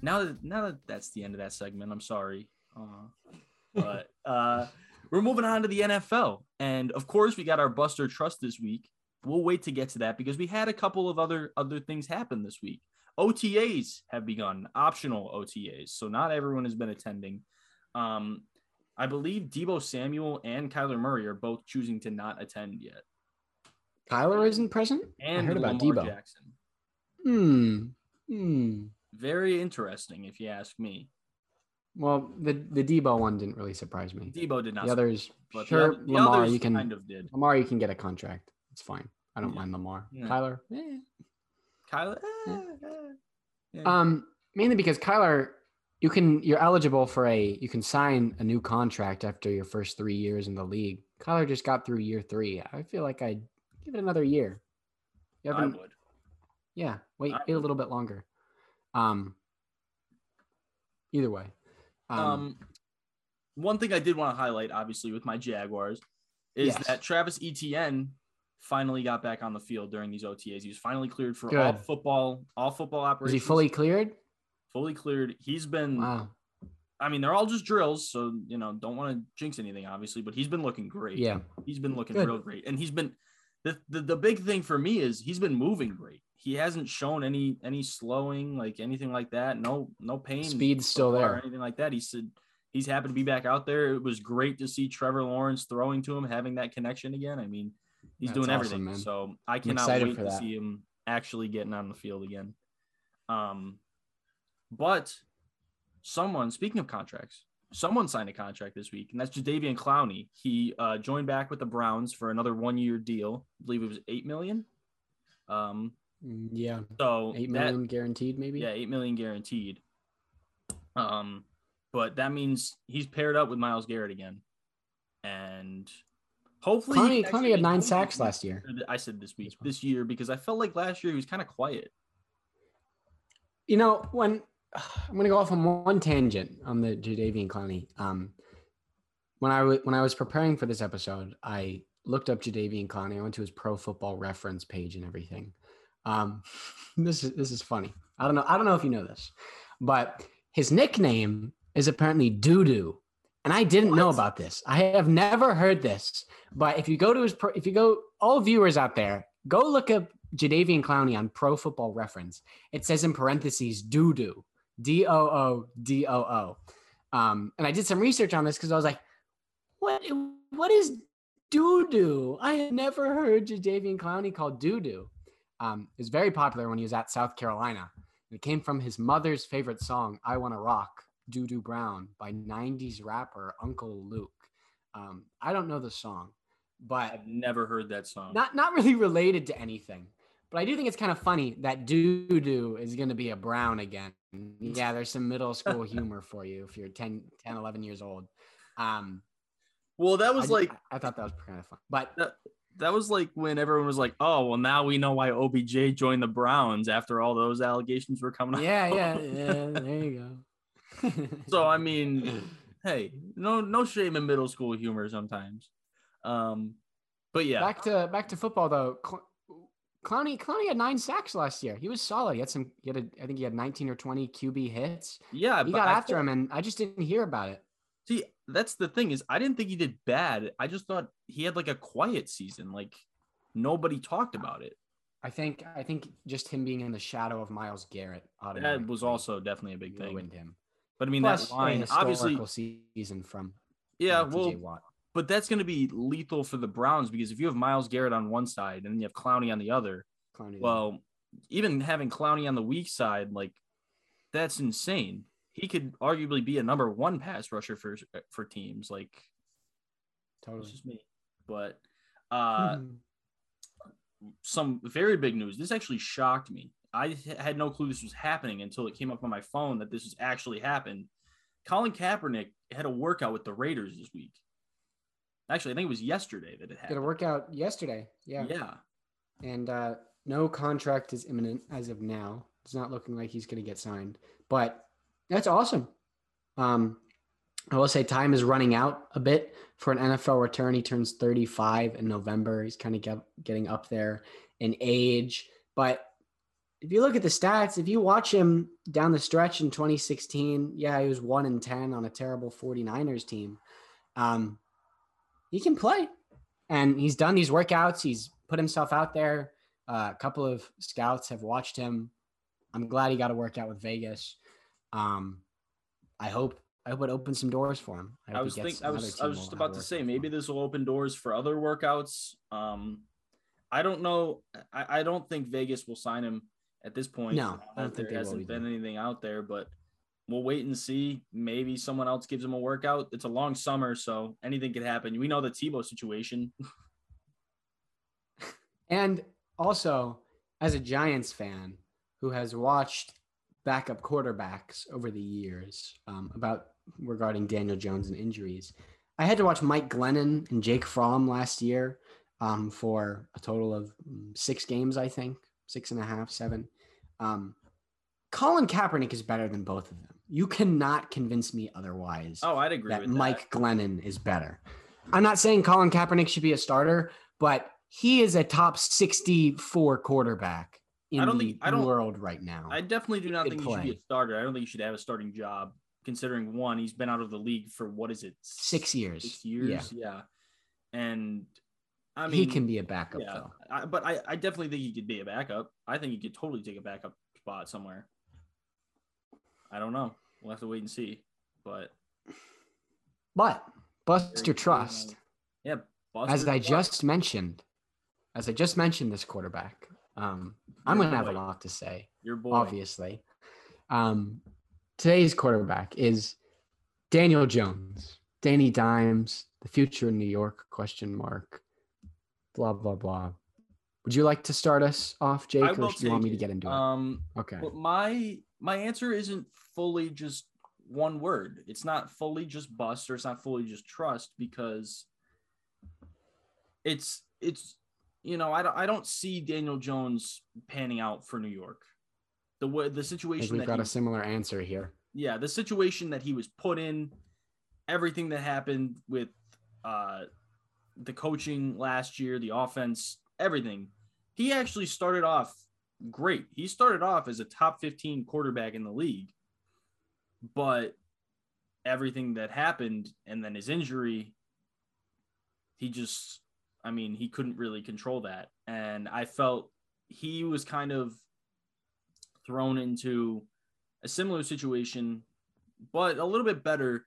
now that now that that's the end of that segment, I'm sorry, uh, but (laughs) uh, we're moving on to the NFL, and of course we got our Bust or Trust this week. We'll wait to get to that because we had a couple of other other things happen this week. OTAs have begun, optional OTAs, so not everyone has been attending. Um, I believe Deebo Samuel and Kyler Murray are both choosing to not attend yet. Kyler isn't present? And heard about Lamar Deebo. Jackson. Hmm. Hmm. very interesting, if you ask me. Well, the the Deebo one didn't really surprise me. Deebo did not. The others, but sure, the, the Lamar, others you can kind of did. Lamar, you can get a contract. It's fine. I don't Yeah. mind Lamar. Yeah. Kyler, eh. Kyler, Yeah. eh. Yeah. um, mainly because Kyler, you can you're eligible for a you can sign a new contract after your first three years in the league. Kyler just got through year three. I feel like I'd give it another year. You I would. yeah, wait, I wait a little bit longer. Um, either way, um, Um, one thing I did want to highlight, obviously, with my Jaguars, is Yes. that Travis Etienne finally got back on the field during these OTAs. He was finally cleared for all football, all football was Is he fully cleared? fully cleared? He's been. Wow. I mean, they're all just drills, so you know, don't want to jinx anything, obviously. But he's been looking great. Yeah. he's been looking Good. real great, and he's been. The, the, the big thing for me is he's been moving great. He hasn't shown any any slowing like anything like that. No no pain. Speed's still there. Or anything like that. He said he's happy to be back out there. It was great to see Trevor Lawrence throwing to him, having that connection again. I mean, he's That's doing awesome, everything. man. So I cannot wait to see him actually getting on the field again. Um, but someone speaking of contracts, someone signed a contract this week, and that's Jadeveon Clowney. He uh, joined back with the Browns for another one-year deal. I believe it was eight million. Um, Mm, Yeah, so eight million that- guaranteed, maybe. yeah, eight million guaranteed. Um, but that means he's paired up with Myles Garrett again, and hopefully, he Clowney, can Clowney had nine sacks last year. I said this week, this year, because I felt like last year he was kind of quiet. You know, when (sighs) I'm going to go off on one tangent on the Jadeveon Clowney. Um, when I w- when I was preparing for this episode, I looked up Jadeveon Clowney. I went to his Pro Football Reference page and everything. Um, (laughs) this is this is funny. I don't know. I don't know if you know this, but his nickname is apparently Doo Doo, and I didn't know about this. I have never heard this. But if you go to his, pro- if you go, all viewers out there, go look up Jadeveon Clowney on Pro Football Reference. It says in parentheses Doo Doo, D O O D O O. Um, and I did some research on this because I was like, what what is doo doo? I had never heard Jadeveon Clowney called doo doo. Um, it was very popular when he was at South Carolina. It came from his mother's favorite song, I Wanna Rock, Doo Doo Brown by 90s rapper Uncle Luke. Um, I don't know the song, but I've never heard that song. not not really related to anything. But I do think it's kind of funny that doo doo is going to be a brown again. Yeah, there's some middle school (laughs) humor for you if you're 10, 10 11 years old. Um, well, that was ju- like I, I thought that was kind of fun. But that was like when everyone was like, "Oh, well, now we know why OBJ joined the Browns after all those allegations were coming out." yeah, yeah, (laughs) yeah, there you go. So I mean, hey, no, no shame in middle school humor sometimes. Um, but yeah, back to back to football though. Cl- Clowney Clowney had nine sacks last year. He was solid. He had some. He had a, I think he had 19 or 20 QB hits. yeah, He but got I after thought- him, and I just didn't hear about it. See, that's the thing is, I didn't think he did bad. I just thought he had like a quiet season. Like nobody talked about it. I think I think just him being in the shadow of Myles Garrett That was also definitely a big thing. ruined him. But I mean, Plus, that line, obviously, season from yeah. uh, Well, Watt. but that's going to be lethal for the Browns because if you have Myles Garrett on one side and then you have Clowney on the other, Clowney. well, even having Clowney on the weak side, like that's insane. He could arguably be a number one pass rusher for for teams. Like totally. just me. But uh, Mhm. (laughs) some very big news. This actually shocked me. I had no clue this was happening until it came up on my phone that this has actually happened. Colin Kaepernick had a workout with the Raiders this week. Actually, I think it was yesterday that it Did a workout yesterday. Yeah. Yeah. And uh, no contract is imminent as of now. It's not looking like he's going to get signed, but that's awesome. Um, I will say time is running out a bit for an NFL return. He turns 35 in November. He's kind of get, getting up there in age. But if you look at the stats, if you watch him down the stretch in 2016, yeah, he was 1 in 10 on a terrible 49ers team. Um, he can play. And he's done these workouts. He's put himself out there. Uh, a couple of scouts have watched him. I'm glad he got a workout with Vegas. Um, I hope I hope it opens some doors for him. I hope he was gets think I was I was just about to say maybe this will open doors for other workouts. Um, I don't know. I, I don't think Vegas will sign him At this point, No, I don't think there hasn't been anything out there, but we'll wait and see. Maybe someone else gives him a workout. It's a long summer, so anything could happen. We know the Tebow situation. (laughs) And also, as a Giants fan who has watched backup quarterbacks over the years um, about regarding Daniel Jones and injuries, I had to watch Mike Glennon and Jake Fromm last year um, for a total of mm, six games, I think, six and a half, seven. Um, Colin Kaepernick is better than both of them. You cannot convince me otherwise Oh, I'd agree that Mike Glennon is better. I'm not saying Colin Kaepernick should be a starter, but he is a top 64 quarterback in I don't the think- I don't- world right now. I definitely do not think he should be a starter. I don't think he should have a starting job, considering one, he's been out of the league for what is it, Six years. Six years, yeah. And I mean, he can be a backup yeah, though. I, but I, I definitely think he could be a backup. I think he could totally take a backup spot somewhere. I don't know. We'll have to wait and see. But But bust Very your trust. yeah, As I just mentioned, as I just mentioned this quarterback, um, I'm Your to have a lot to say. your boy. obviously. Um, today's quarterback is Daniel Jones, Danny Dimes, the future in New York? Question mark. Blah blah blah. Would you like to start us off, Jake, I or do you want me to get into it? Um, Okay. but my my answer isn't fully just one word. It's not fully just bust or it's not fully just trust because it's it's you know I don't I don't see Daniel Jones panning out for New York. The way the situation we've got he a similar answer here. yeah, the situation that he was put in, everything that happened with uh, the coaching last year, the offense, everything. He actually started off great. He started off as a top 15 quarterback in the league, but everything that happened and then his injury, he just, I mean, he couldn't really control that. And I felt he was kind of thrown into a similar situation, but a little bit better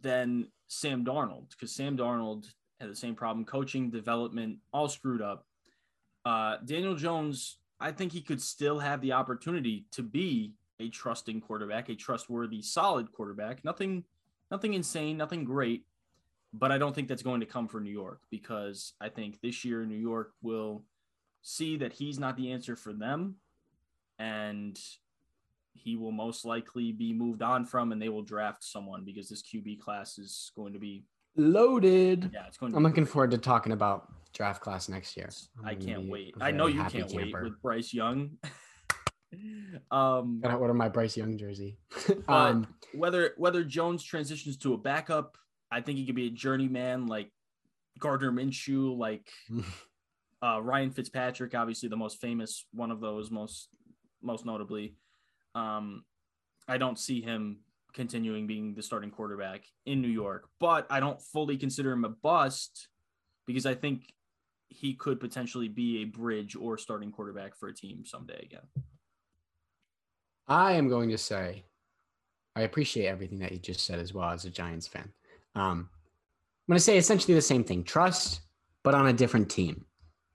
than Sam Darnold because Sam Darnold had the same problem coaching, development, all screwed up. Uh, Daniel Jones, I think he could still have the opportunity to be a trusting quarterback, a trustworthy, solid quarterback. Nothing, nothing insane, nothing great, but I don't think that's going to come for New York because I think this year New York will see that he's not the answer for them, and he will most likely be moved on from, and they will draft someone because this QB class is going to be Loaded. yeah, it's going. To I'm be looking forward to talking about draft class next year. I'm I can't be wait. I know you can't wait with Bryce Young. (laughs) um, Gotta order my Bryce Young jersey. (laughs) But- um, whether whether Jones transitions to a backup, I think he could be a journeyman like Gardner Minshew, like (laughs) uh, Ryan Fitzpatrick, obviously the most famous one of those, most most notably. Um, I don't see him continuing being the starting quarterback in New York, but I don't fully consider him a bust because I think he could potentially be a bridge or starting quarterback for a team someday again. I am going to say, I appreciate everything that you just said as well as a Giants fan. Um, I'm going to say essentially the same thing trust, but on a different team,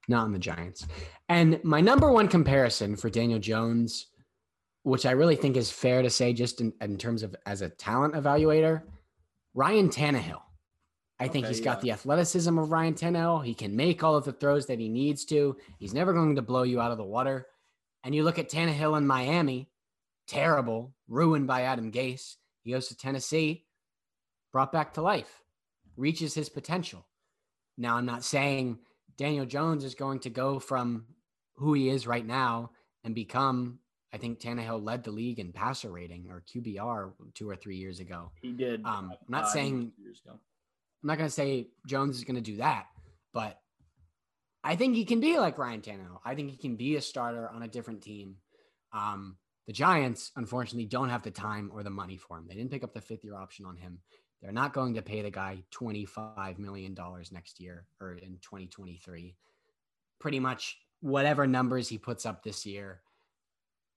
not on the Giants. And my number one comparison for Daniel Jones, which I really think is fair to say just in, in terms of as a talent evaluator, Ryan Tannehill. I think Okay, he's got yeah. the athleticism of Ryan Tannehill. He can make all of the throws that he needs to. He's never going to blow you out of the water. And you look at Tannehill in Miami, terrible, ruined by Adam Gase. He goes to Tennessee, brought back to life, reaches his potential. Now, I'm not saying Daniel Jones is going to go from who he is right now and become. I think Tannehill led the league in passer rating or QBR two or three years ago. He did. Um, I'm not uh, saying. I'm not going to say Jones is going to do that, but I think he can be like Ryan Tannehill. I think he can be a starter on a different team. Um, the Giants, unfortunately, don't have the time or the money for him. They didn't pick up the fifth year option on him. They're not going to pay the guy $25 million next year or in 2023. Pretty much whatever numbers he puts up this year.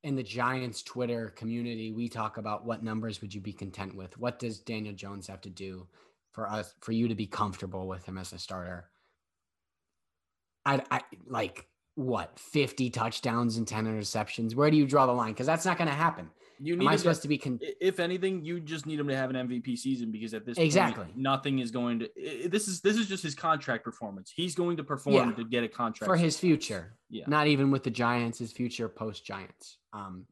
In the Giants Twitter community, we talk about what numbers would you be content with? What does Daniel Jones have to do for us for you to be comfortable with him as a starter? I, I like what 50 touchdowns and 10 interceptions? Where do you draw the line? Because that's not going to happen. You Am need I him supposed to, to be con- if anything, you just need him to have an MVP season because at this Exactly. point, nothing is going to. This is this is just his contract performance. He's going to perform Yeah. to get a contract for his future? Yeah. Not even with the Giants, his future post Giants. Um,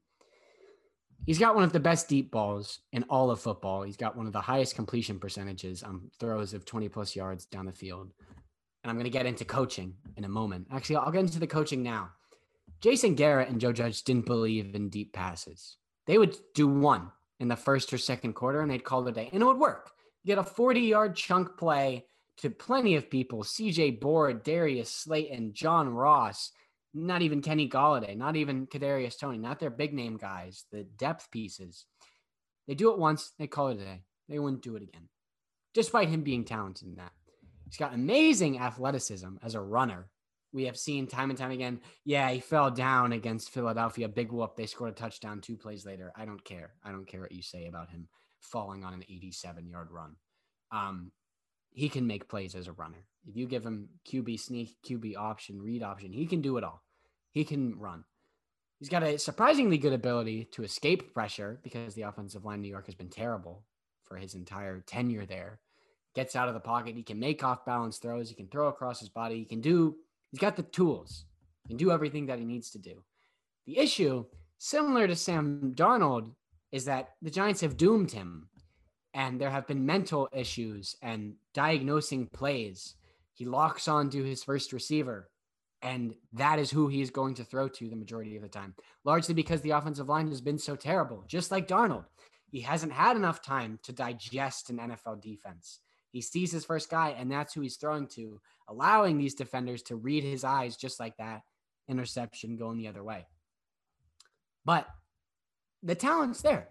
he's got one of the best deep balls in all of football. He's got one of the highest completion percentages on throws of 20 plus yards down the field. And I'm going to get into coaching in a moment. Actually, I'll get into the coaching now. Jason Garrett and Joe Judge didn't believe in deep passes. They would do one in the first or second quarter and they'd call it a day, and it would work. You get a 40 yard chunk play to plenty of people CJ Board, Darius Slayton, John Ross, not even Kenny Golladay, not even Kadarius Toney, not their big name guys, the depth pieces. They do it once, they call it a day. They wouldn't do it again, despite him being talented in that. He's got amazing athleticism as a runner. We have seen time and time again. Yeah, he fell down against Philadelphia. Big whoop. They scored a touchdown two plays later. I don't care. I don't care what you say about him falling on an 87 yard run. Um, he can make plays as a runner. If you give him QB sneak, QB option, read option, he can do it all. He can run. He's got a surprisingly good ability to escape pressure because the offensive line in New York has been terrible for his entire tenure there. Gets out of the pocket. He can make off balance throws. He can throw across his body. He can do, he's got the tools. He can do everything that he needs to do. The issue, similar to Sam Darnold, is that the Giants have doomed him and there have been mental issues and diagnosing plays. He locks on to his first receiver, and that is who he is going to throw to the majority of the time, largely because the offensive line has been so terrible, just like Darnold. He hasn't had enough time to digest an NFL defense. He sees his first guy, and that's who he's throwing to, allowing these defenders to read his eyes just like that interception going the other way. But the talent's there.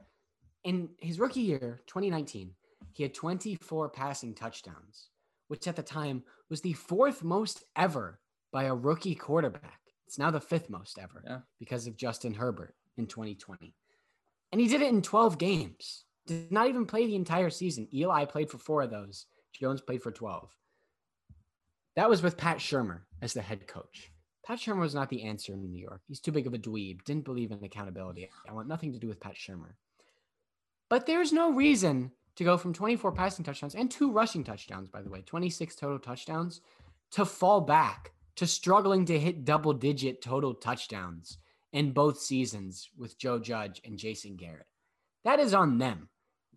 In his rookie year, 2019, he had 24 passing touchdowns, which at the time was the fourth most ever by a rookie quarterback. It's now the fifth most ever Yeah. because of Justin Herbert in 2020. And he did it in 12 games. Did not even play the entire season. Eli played for four of those. Jones played for 12. That was with Pat Shurmur as the head coach. Pat Shurmur was not the answer in New York. He's too big of a dweeb, didn't believe in accountability. I want nothing to do with Pat Shurmur. But there's no reason to go from 24 passing touchdowns and two rushing touchdowns, by the way, 26 total touchdowns, to fall back to struggling to hit double digit total touchdowns in both seasons with Joe Judge and Jason Garrett. That is on them.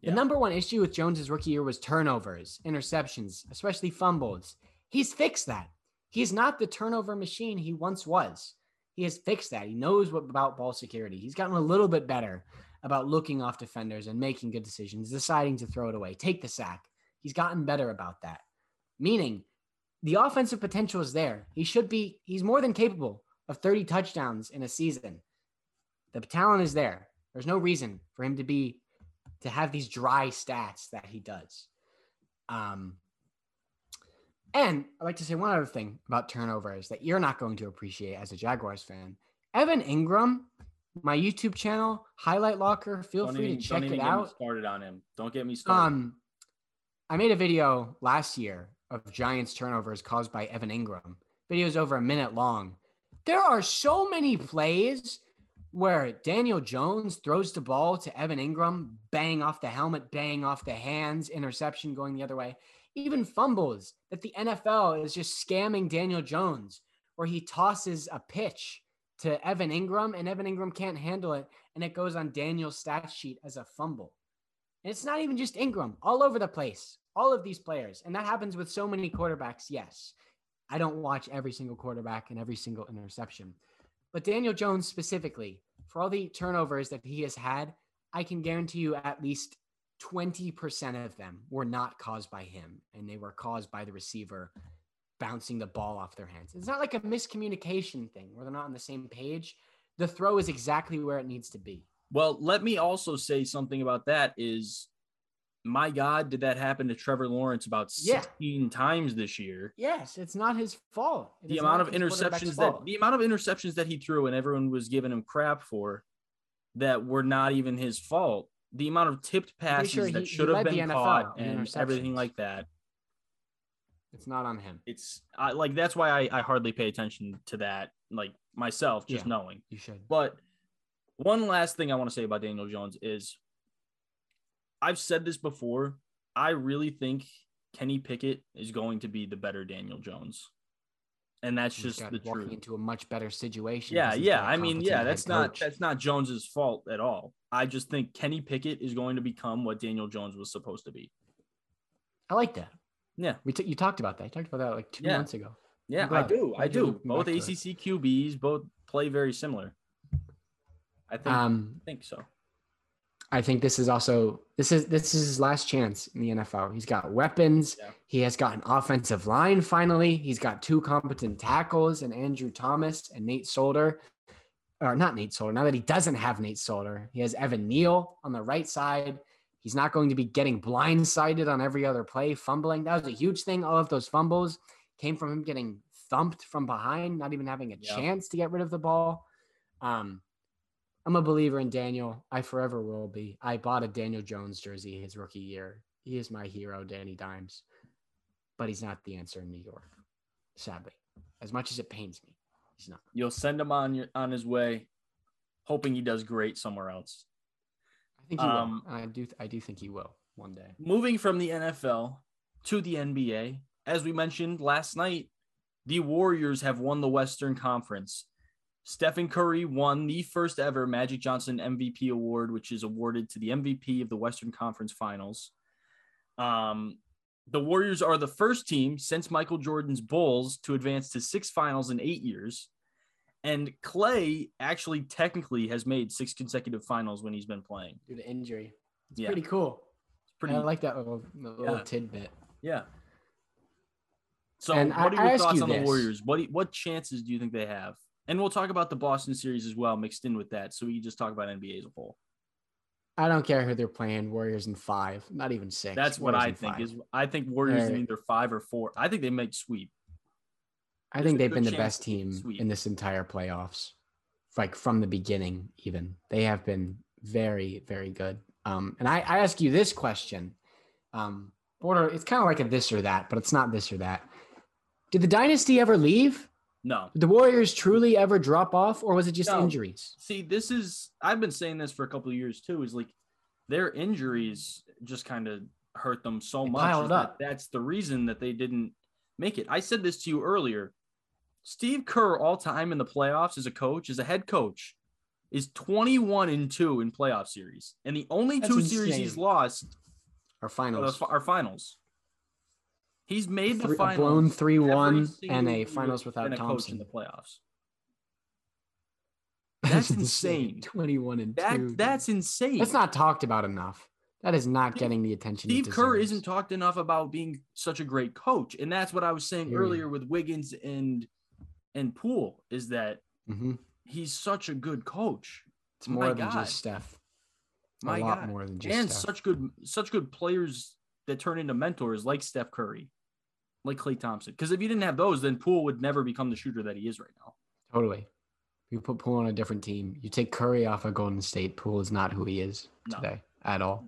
The number one issue with Jones's rookie year was turnovers, interceptions, especially fumbles. He's fixed that. He's not the turnover machine he once was. He has fixed that. He knows what about ball security. He's gotten a little bit better about looking off defenders and making good decisions, deciding to throw it away, take the sack. He's gotten better about that. Meaning, the offensive potential is there. He should be, he's more than capable of 30 touchdowns in a season. The talent is there. There's no reason for him to be, to have these dry stats that he does. Um, and I'd like to say one other thing about turnovers that you're not going to appreciate as a Jaguars fan. Evan Engram, my YouTube channel, Highlight Locker, feel Don't free even, to check it get me out. started on him. Don't get me started. Um, I made a video last year of Giants turnovers caused by Evan Engram. Video's over a minute long. There are so many plays where Daniel Jones throws the ball to Evan Engram, bang off the helmet, bang off the hands, interception going the other way. Even fumbles that the NFL is just scamming Daniel Jones, where he tosses a pitch to Evan Engram and Evan Engram can't handle it, and it goes on Daniel's stat sheet as a fumble. And it's not even just Engram, all over the place, all of these players. And that happens with so many quarterbacks. Yes. I don't watch every single quarterback and every single interception. But Daniel Jones specifically, for all the turnovers that he has had, I can guarantee you at least 20% of them were not caused by him and they were caused by the receiver bouncing the ball off their hands. It's not like a miscommunication thing where they're not on the same page. The throw is exactly where it needs to be. Well, let me also say something about that is my God, did that happen to Trevor Lawrence about Yeah. 16 times this year? Yes, it's not his fault. It The amount of interceptions that fault. the amount of interceptions that he threw and everyone was giving him crap for that were not even his fault. The amount of tipped passes sure that he- should he have been caught and everything like that. It's not on him. It's I, like that's why I, I hardly pay attention to that, like myself, just Yeah. knowing. You should. But one last thing I want to say about Daniel Jones is I've said this before. I really think Kenny Pickett is going to be the better Daniel Jones. And that's He's just the walking truth. into a much better situation. Yeah, yeah. I mean, yeah, that's not coach. that's not Jones's fault at all. I just think Kenny Pickett is going to become what Daniel Jones was supposed to be. I like that. Yeah. We t- you talked about that. You talked about that like two Yeah. months ago. Yeah, I do. I do. Both back to it. ACC QBs both play very similar. I think Um, I think so. I think this is also this is this is his last chance in the NFL. He's got weapons. Yeah. He has got an offensive line finally. He's got two competent tackles and Andrew Thomas and Nate Solder. Or not Nate Solder. Now that he doesn't have Nate Solder, he has Evan Neal on the right side. He's not going to be getting blindsided on every other play, fumbling. That was a huge thing. All of those fumbles came from him getting thumped from behind, not even having a Yeah. chance to get rid of the ball. Um, I'm a believer in Daniel. I forever will be. I bought a Daniel Jones jersey his rookie year. He is my hero, Danny Dimes. But he's not the answer in New York, sadly. As much as it pains me, he's not. You'll send him on your on his way, hoping he does great somewhere else. I think he Um, will. I do. I do think he will one day. Moving from the NFL to the NBA, as we mentioned last night, the Warriors have won the Western Conference. Stephen Curry won the first ever Magic Johnson MVP award, which is awarded to the MVP of the Western Conference Finals. Um, the Warriors are the first team since Michael Jordan's Bulls to advance to six finals in eight years. And Klay actually technically has made six consecutive finals when he's been playing. Due to injury, it's Yeah. pretty cool. It's pretty I like that little, little Yeah. tidbit. Yeah. So, And what I- are your thoughts you on the. Warriors? What do what chances do you think they have? And we'll talk about the Boston series as well, mixed in with that. So we can just talk about NBA as a whole. I don't care who they're playing. Warriors in five, not even six. That's what Warriors I think. five. Is I think Warriors in either five or four. I think they make sweep. I think they've been the best team sweep. in this entire playoffs, like from the beginning. Even they have been very, very good. Um, and I, I ask you this question, um, border. It's kind of like a this or that, but it's not this or that. Did the dynasty ever leave? No. Did the Warriors truly ever drop off, or was it just No. injuries? See, this is I've been saying this for a couple of years too. Is like their injuries just kind of hurt them so They much. that. That's the reason that they didn't make it. I said this to you earlier. Steve Kerr, all time in the playoffs as a coach, as a head coach, is 21 and 2 in playoff series. And the only That's two series he's lost are, finals? the, are finals. He's made the Three- a finals. blown 3-1 and a finals without been a coach Thompson. in the playoffs. (laughs) That's insane. Twenty-one and That two. that's insane. That's not talked about enough. That is not getting the attention. Steve Kerr isn't talked enough about being such a great coach, and that's what I was saying Period. earlier with Wiggins and and Poole is that Mhm. he's such a good coach. It's more My than God. just Steph. My a lot God. more than just and Steph. such good such good players that turn into mentors like Steph Curry, like Klay Thompson. Because if you didn't have those, then Poole would never become the shooter that he is right now. Totally. You put Poole on a different team. You take Curry off of Golden State. Poole is not who he is No. today at all.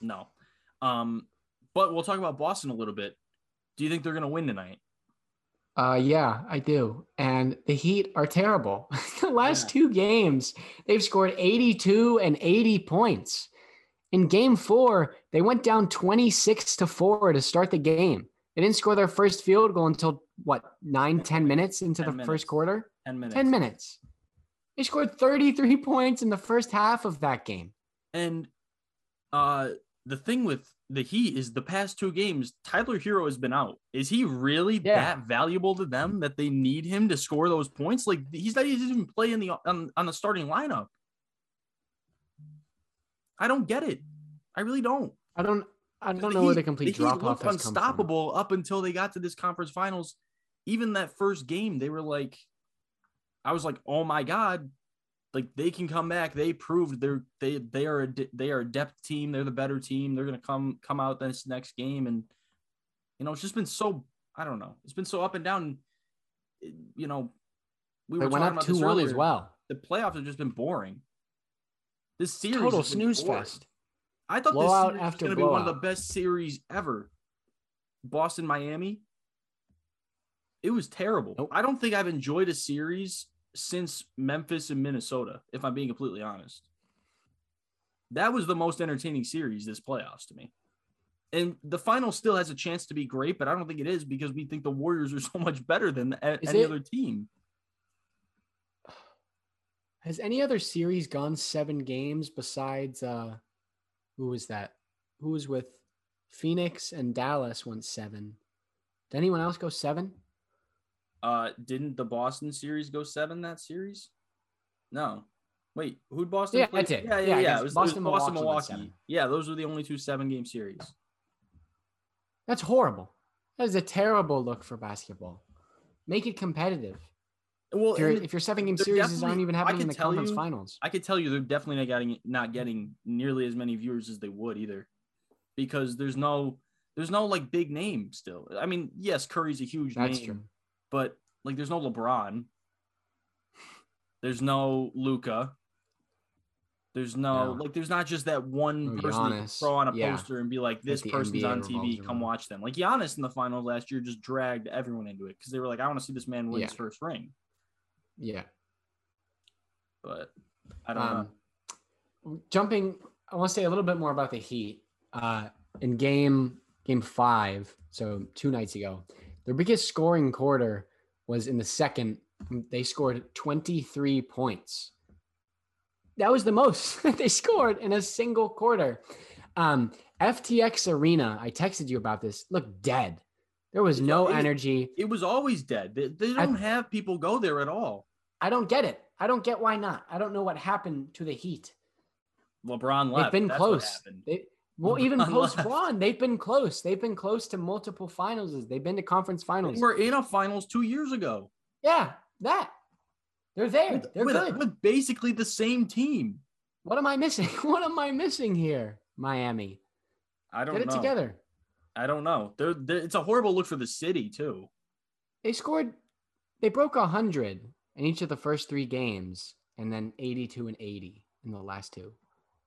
No. Um, but we'll talk about Boston a little bit. Do you think they're gonna win tonight? Uh, yeah, I do. And the Heat are terrible. (laughs) the last Yeah. two games, they've scored 82 and 80 points. In game four, they went down 26 to four to start the game. They didn't score their first field goal until what, nine, 10 minutes into 10 the minutes. first quarter? Ten minutes. 10 minutes. They scored 33 points in the first half of that game. And uh the thing with the Heat is the past two games, Tyler Herro has been out. Is he really Yeah. that valuable to them that they need him to score those points? Like he's not he even play in the on, on the starting lineup. I don't get it. I really don't. I don't I don't know where Heat- the complete drop off has unstoppable up until they got to this conference finals. Even that first game, they were like, I was like, oh my god, like they can come back. They proved they're they they are a they are a depth team. They're the better team. They're gonna come come out this next game, and you know it's just been so I don't know. It's been so up and down. You know, we They were went talking up about 2 1 as well. The playoffs have just been boring. This series Total snooze boring. fest. I thought Blowout this series was going to be one of the best series ever. Boston, Miami. It was terrible. Nope. I don't think I've enjoyed a series since Memphis and Minnesota, if I'm being completely honest. That was the most entertaining series this playoffs to me. And the final still has a chance to be great, but I don't think it is because we think the Warriors are (laughs) so much better than any it- other team. (sighs) Has any other series gone seven games besides uh who was that? Who was with Phoenix and Dallas went seven. Did anyone else go seven? Uh, didn't the Boston series go seven that series? No. Wait, who'd Boston? Yeah, play? it did. Yeah, yeah, Yeah, yeah. It was Boston, Boston, Boston, Milwaukee Milwaukee. Yeah, those were the only two seven game series. That's horrible. That is a terrible look for basketball. Make it competitive. Well, If, your and if your seven game series aren't even happening in the conference you- finals. I could tell you they're definitely not getting not getting nearly as many viewers as they would either, because there's no there's no like big name still. I mean, yes, Curry's a huge That's name, true. But like there's no LeBron. There's no Luka. There's no, No. like there's not just that one person you can throw on a Yeah. poster and be like, this person's NBA on TV, come around. watch them. Like Giannis in the finals last year just dragged everyone into it because they were like, I want to see this man win his first ring. Yeah. But I don't know. Um, jumping, I want to say a little bit more about the Heat. Uh, in game game five, so two nights ago, their biggest scoring quarter was in the second. They scored 23 points. That was the most (laughs) they scored in a single quarter. Um, FTX Arena, I texted you about this, looked dead. There was no it- energy. It was always dead. They, they don't have people go there at all. I don't get it. I don't get why not. I don't know what happened to the Heat. LeBron left. They've been That's close. They, well, even (laughs) post. Braun, they've been close. They've been close to multiple finals. They've been to conference finals. They were in a finals two years ago yeah, that. They're there. with, They're with, good. with basically the same team. what am I missing? (laughs) What am I missing here? Miami. I don't Get it know. together. I don't know. They're, they're, it's a horrible look for the city too. They scored, they broke 100 in each of the first three games and then 82 and 80 in the last two.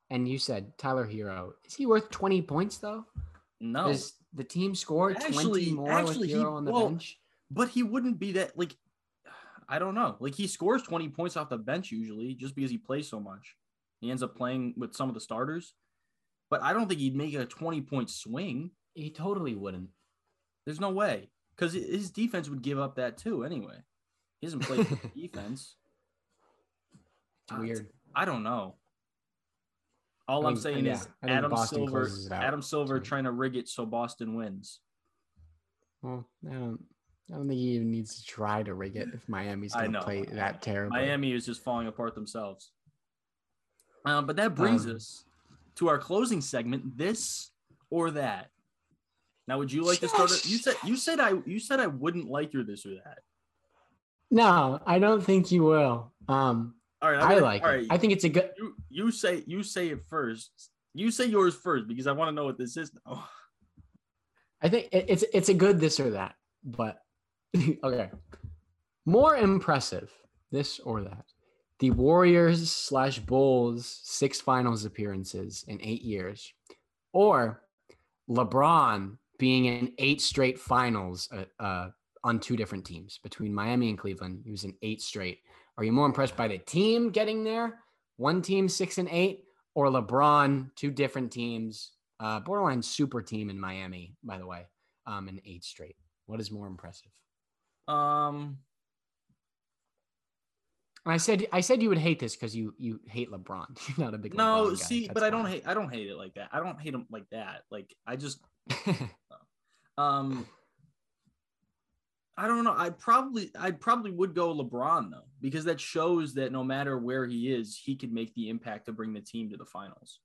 And you said Tyler Herro. Is he worth 20 points though? No, Does the team score 20 more actually, with he- Herro on the well, bench? but he wouldn't be that like. I don't know. Like he scores 20 points off the bench usually just because he plays so much. He ends up playing with some of the starters, but I don't think he'd make a 20 point swing. He totally wouldn't. There's no way because his defense would give up that too anyway. He hasn't played (laughs) defense. It's weird. I don't know. All I'm saying yeah, is Adam Boston Silver. closes it out, Adam Silver trying to rig it so Boston wins. Well, I don't. I don't think he even needs to try to rig it if Miami's going to play that terrible. Miami is just falling apart themselves. Uh, but that brings Um, us to our closing segment: this or that. Now, would you like to start? it? You said you said I you said I wouldn't like your this or that. No, I don't think you will. Um, All right, I'm I gonna- like it. right, I think it's a good. you you say you say it first. You say yours first because I want to know what this is now. (laughs) I think it, it's it's a good this or that. But (laughs) okay, more impressive this or that. The Warriors slash Bulls six finals appearances in eight years, or LeBron being in eight straight finals uh, uh, on two different teams between Miami and Cleveland. He was in eight straight. Are you more impressed by the team getting there? One team six and eight, or LeBron, two different teams, uh, borderline super team in Miami, by the way, um, in eight straight. What is more impressive? Um, I said I said you would hate this because you you hate LeBron. (laughs) You're not a big no, LeBron see, but I don't hate I don't hate it like that. I don't hate him like that. Like I just (laughs) Um, I don't know. I probably I probably would go LeBron though because that shows that no matter where he is, he could make the impact to bring the team to the finals.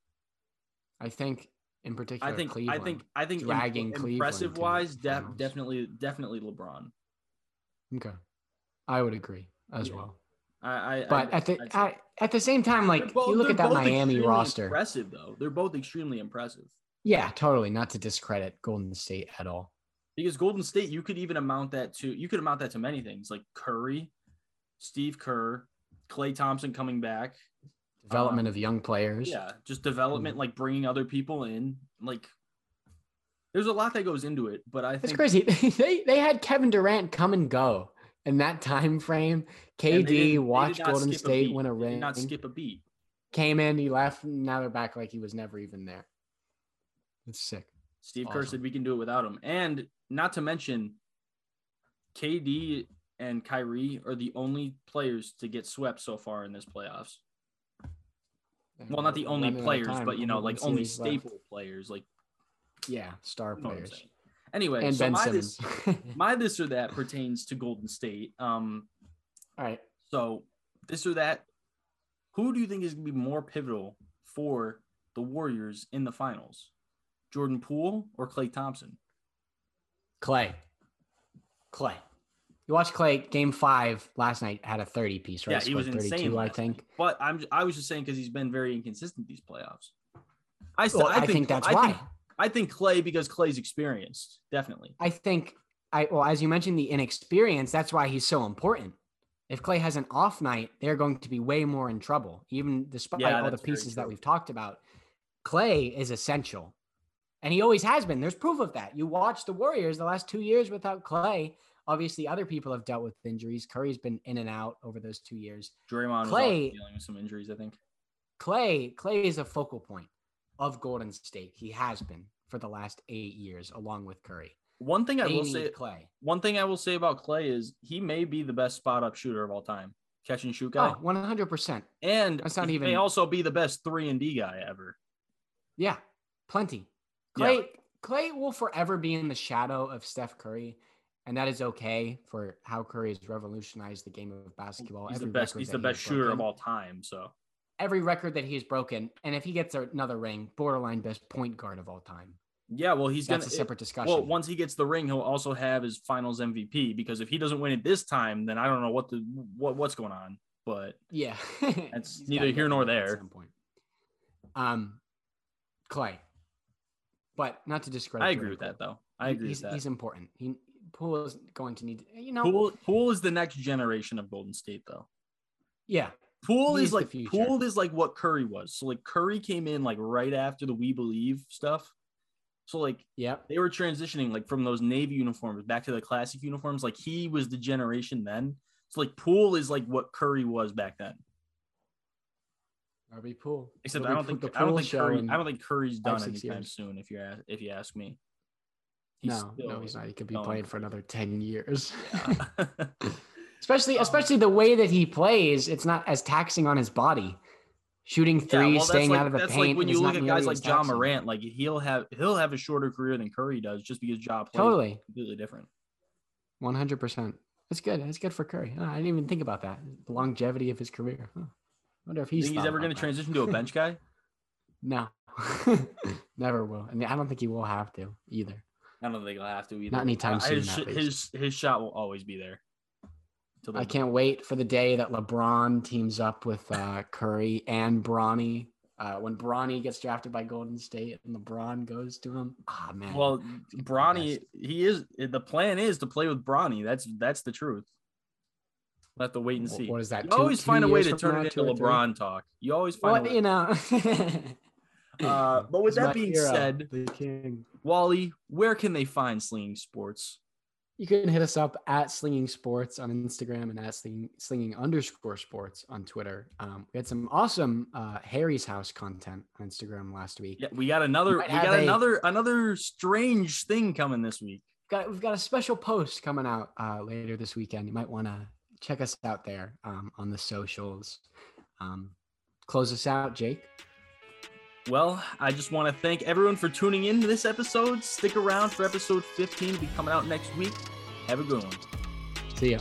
I think in particular, I think Cleveland. I think I think dragging im- Cleveland impressive wise, def- definitely definitely LeBron. Okay, I would agree as Yeah. well. I, I But I, at the at, at the same time, like both- you look at that Miami roster. impressive though. They're both extremely impressive. Yeah, totally. Not to discredit Golden State at all. Because Golden State, you could even amount that to you could amount that to many things like Curry, Steve Kerr, Klay Thompson coming back. Development Um, of young players. Yeah, just development, like bringing other people in. Like, there's a lot that goes into it, but I It's crazy. (laughs) they they had Kevin Durant come and go in that time frame. and they didn't- they KD watched Golden a State beat. win a They did ring. Not skip a beat. Came in, he left. Now they're back like he was never even there. It's sick. Steve Kerr said we can do it without him. And not to mention, KD and Kyrie are the only players to get swept so far in this playoffs. Well, not the only Running out of players, time. but you know, like only series left. staple players. Like, Yeah, star you know players. Anyway, And so Ben my Simmons. this, (laughs) my this or that pertains to Golden State. Um, All right. so this or that, who do you think is going to be more pivotal for the Warriors in the finals? Jordan Poole or Klay Thompson? Klay. Klay. You watched Klay game five last night had a 30 piece, right? Yeah, he was insane. I think. But I'm I was just saying because he's been very inconsistent these playoffs. I, still, Well, I, think, that's I why. Think, I think Klay because Klay's experienced, definitely. I think I well, as you mentioned, the inexperience, that's why he's so important. If Klay has an off night, they're going to be way more in trouble, even despite Yeah, all the pieces that we've talked about. Klay is essential. And he always has been. There's proof of that. You watch the Warriors the last two years without Klay. Obviously, other people have dealt with injuries. Curry's been in and out over those two years. Draymond Klay- was dealing with some injuries, I think. Klay, Klay is a focal point of Golden State. He has been for the last eight years, along with Curry. One thing I will say Klay. one thing I will say about Klay is he may be the best spot up shooter of all time. Catch and shoot guy. Oh, 100%. and that's not he may also be the best three and D guy ever. Yeah, plenty. Yeah. Klay Klay will forever be in the shadow of Steph Curry, and that is okay for how Curry has revolutionized the game of basketball. He's the best he's the best shooter of all time. So Every record that he's broken, and if he gets another ring, borderline best point guard of all time. yeah, well he's That's gonna a separate discussion. Well, once he gets the ring, he'll also have his finals MVP because if he doesn't win it this time, then I don't know what the what what's going on. But yeah, (laughs) That's neither here nor one at there. some point. Um, Klay, but not to discredit. I Jordan agree with that though. I agree he's, with that. He's important. He Poole is going to need. You know, Poole, Poole is the next generation of Golden State though. yeah, Poole He's is like. Poole is like what Curry was. So like Curry came in like right after the We Believe stuff. So like yeah, they were transitioning like from those navy uniforms back to the classic uniforms. Like he was the generation then. So like Poole is like what Curry was back then. That'd be Poole. Except It'll I don't think the I don't think Curry I don't think Curry's done anytime years. soon. If you're if you ask me. no, still no, he's not. He could be going playing for another ten years. Yeah. (laughs) (laughs) especially, Um, especially the way that he plays. It's not as taxing on his body. Shooting Yeah, threes, well, staying like, out of the that's paint. like when you look at guys like John taxing. Morant, like he'll have he'll have a shorter career than Curry does just because Ja plays Totally, completely different. one hundred percent. That's good. That's good for Curry. I didn't even think about that. The longevity of his career. Huh. Wonder if he's. he's ever going to transition to a bench guy? (laughs) No, (laughs) never will. I mean, I don't think he will have to either. I don't think he'll have to either. Not anytime Uh, soon, His, his his shot will always be there. I can't wait for the day that LeBron teams up with uh, Curry and Bronny. Uh, when Bronny gets drafted by Golden State and LeBron goes to him. Ah man. Well, Bronny, he is the plan is to play with Bronny. That's that's the truth. We'll have to wait and see. what is that? You two- always two find a way to turn it into? LeBron talk. You always find Well, a way. you know. (laughs) Uh, but with that being hero, said, the king. Wally, where can they find Slinging Sports? You can hit us up at Slinging Sports on Instagram and at Slinging, slinging underscore Sports on Twitter. Um, we had some awesome uh, Harry's House content on Instagram last week. Yeah, we got another. We have got a- another another strange thing coming this week. got we've got a special post coming out uh, later this weekend. You might want to check us out there um, on the socials. Um, close us out, Jake. Well, I just want to thank everyone for tuning in to this episode. Stick around for episode 15 to be coming out next week. Have a good one. See ya.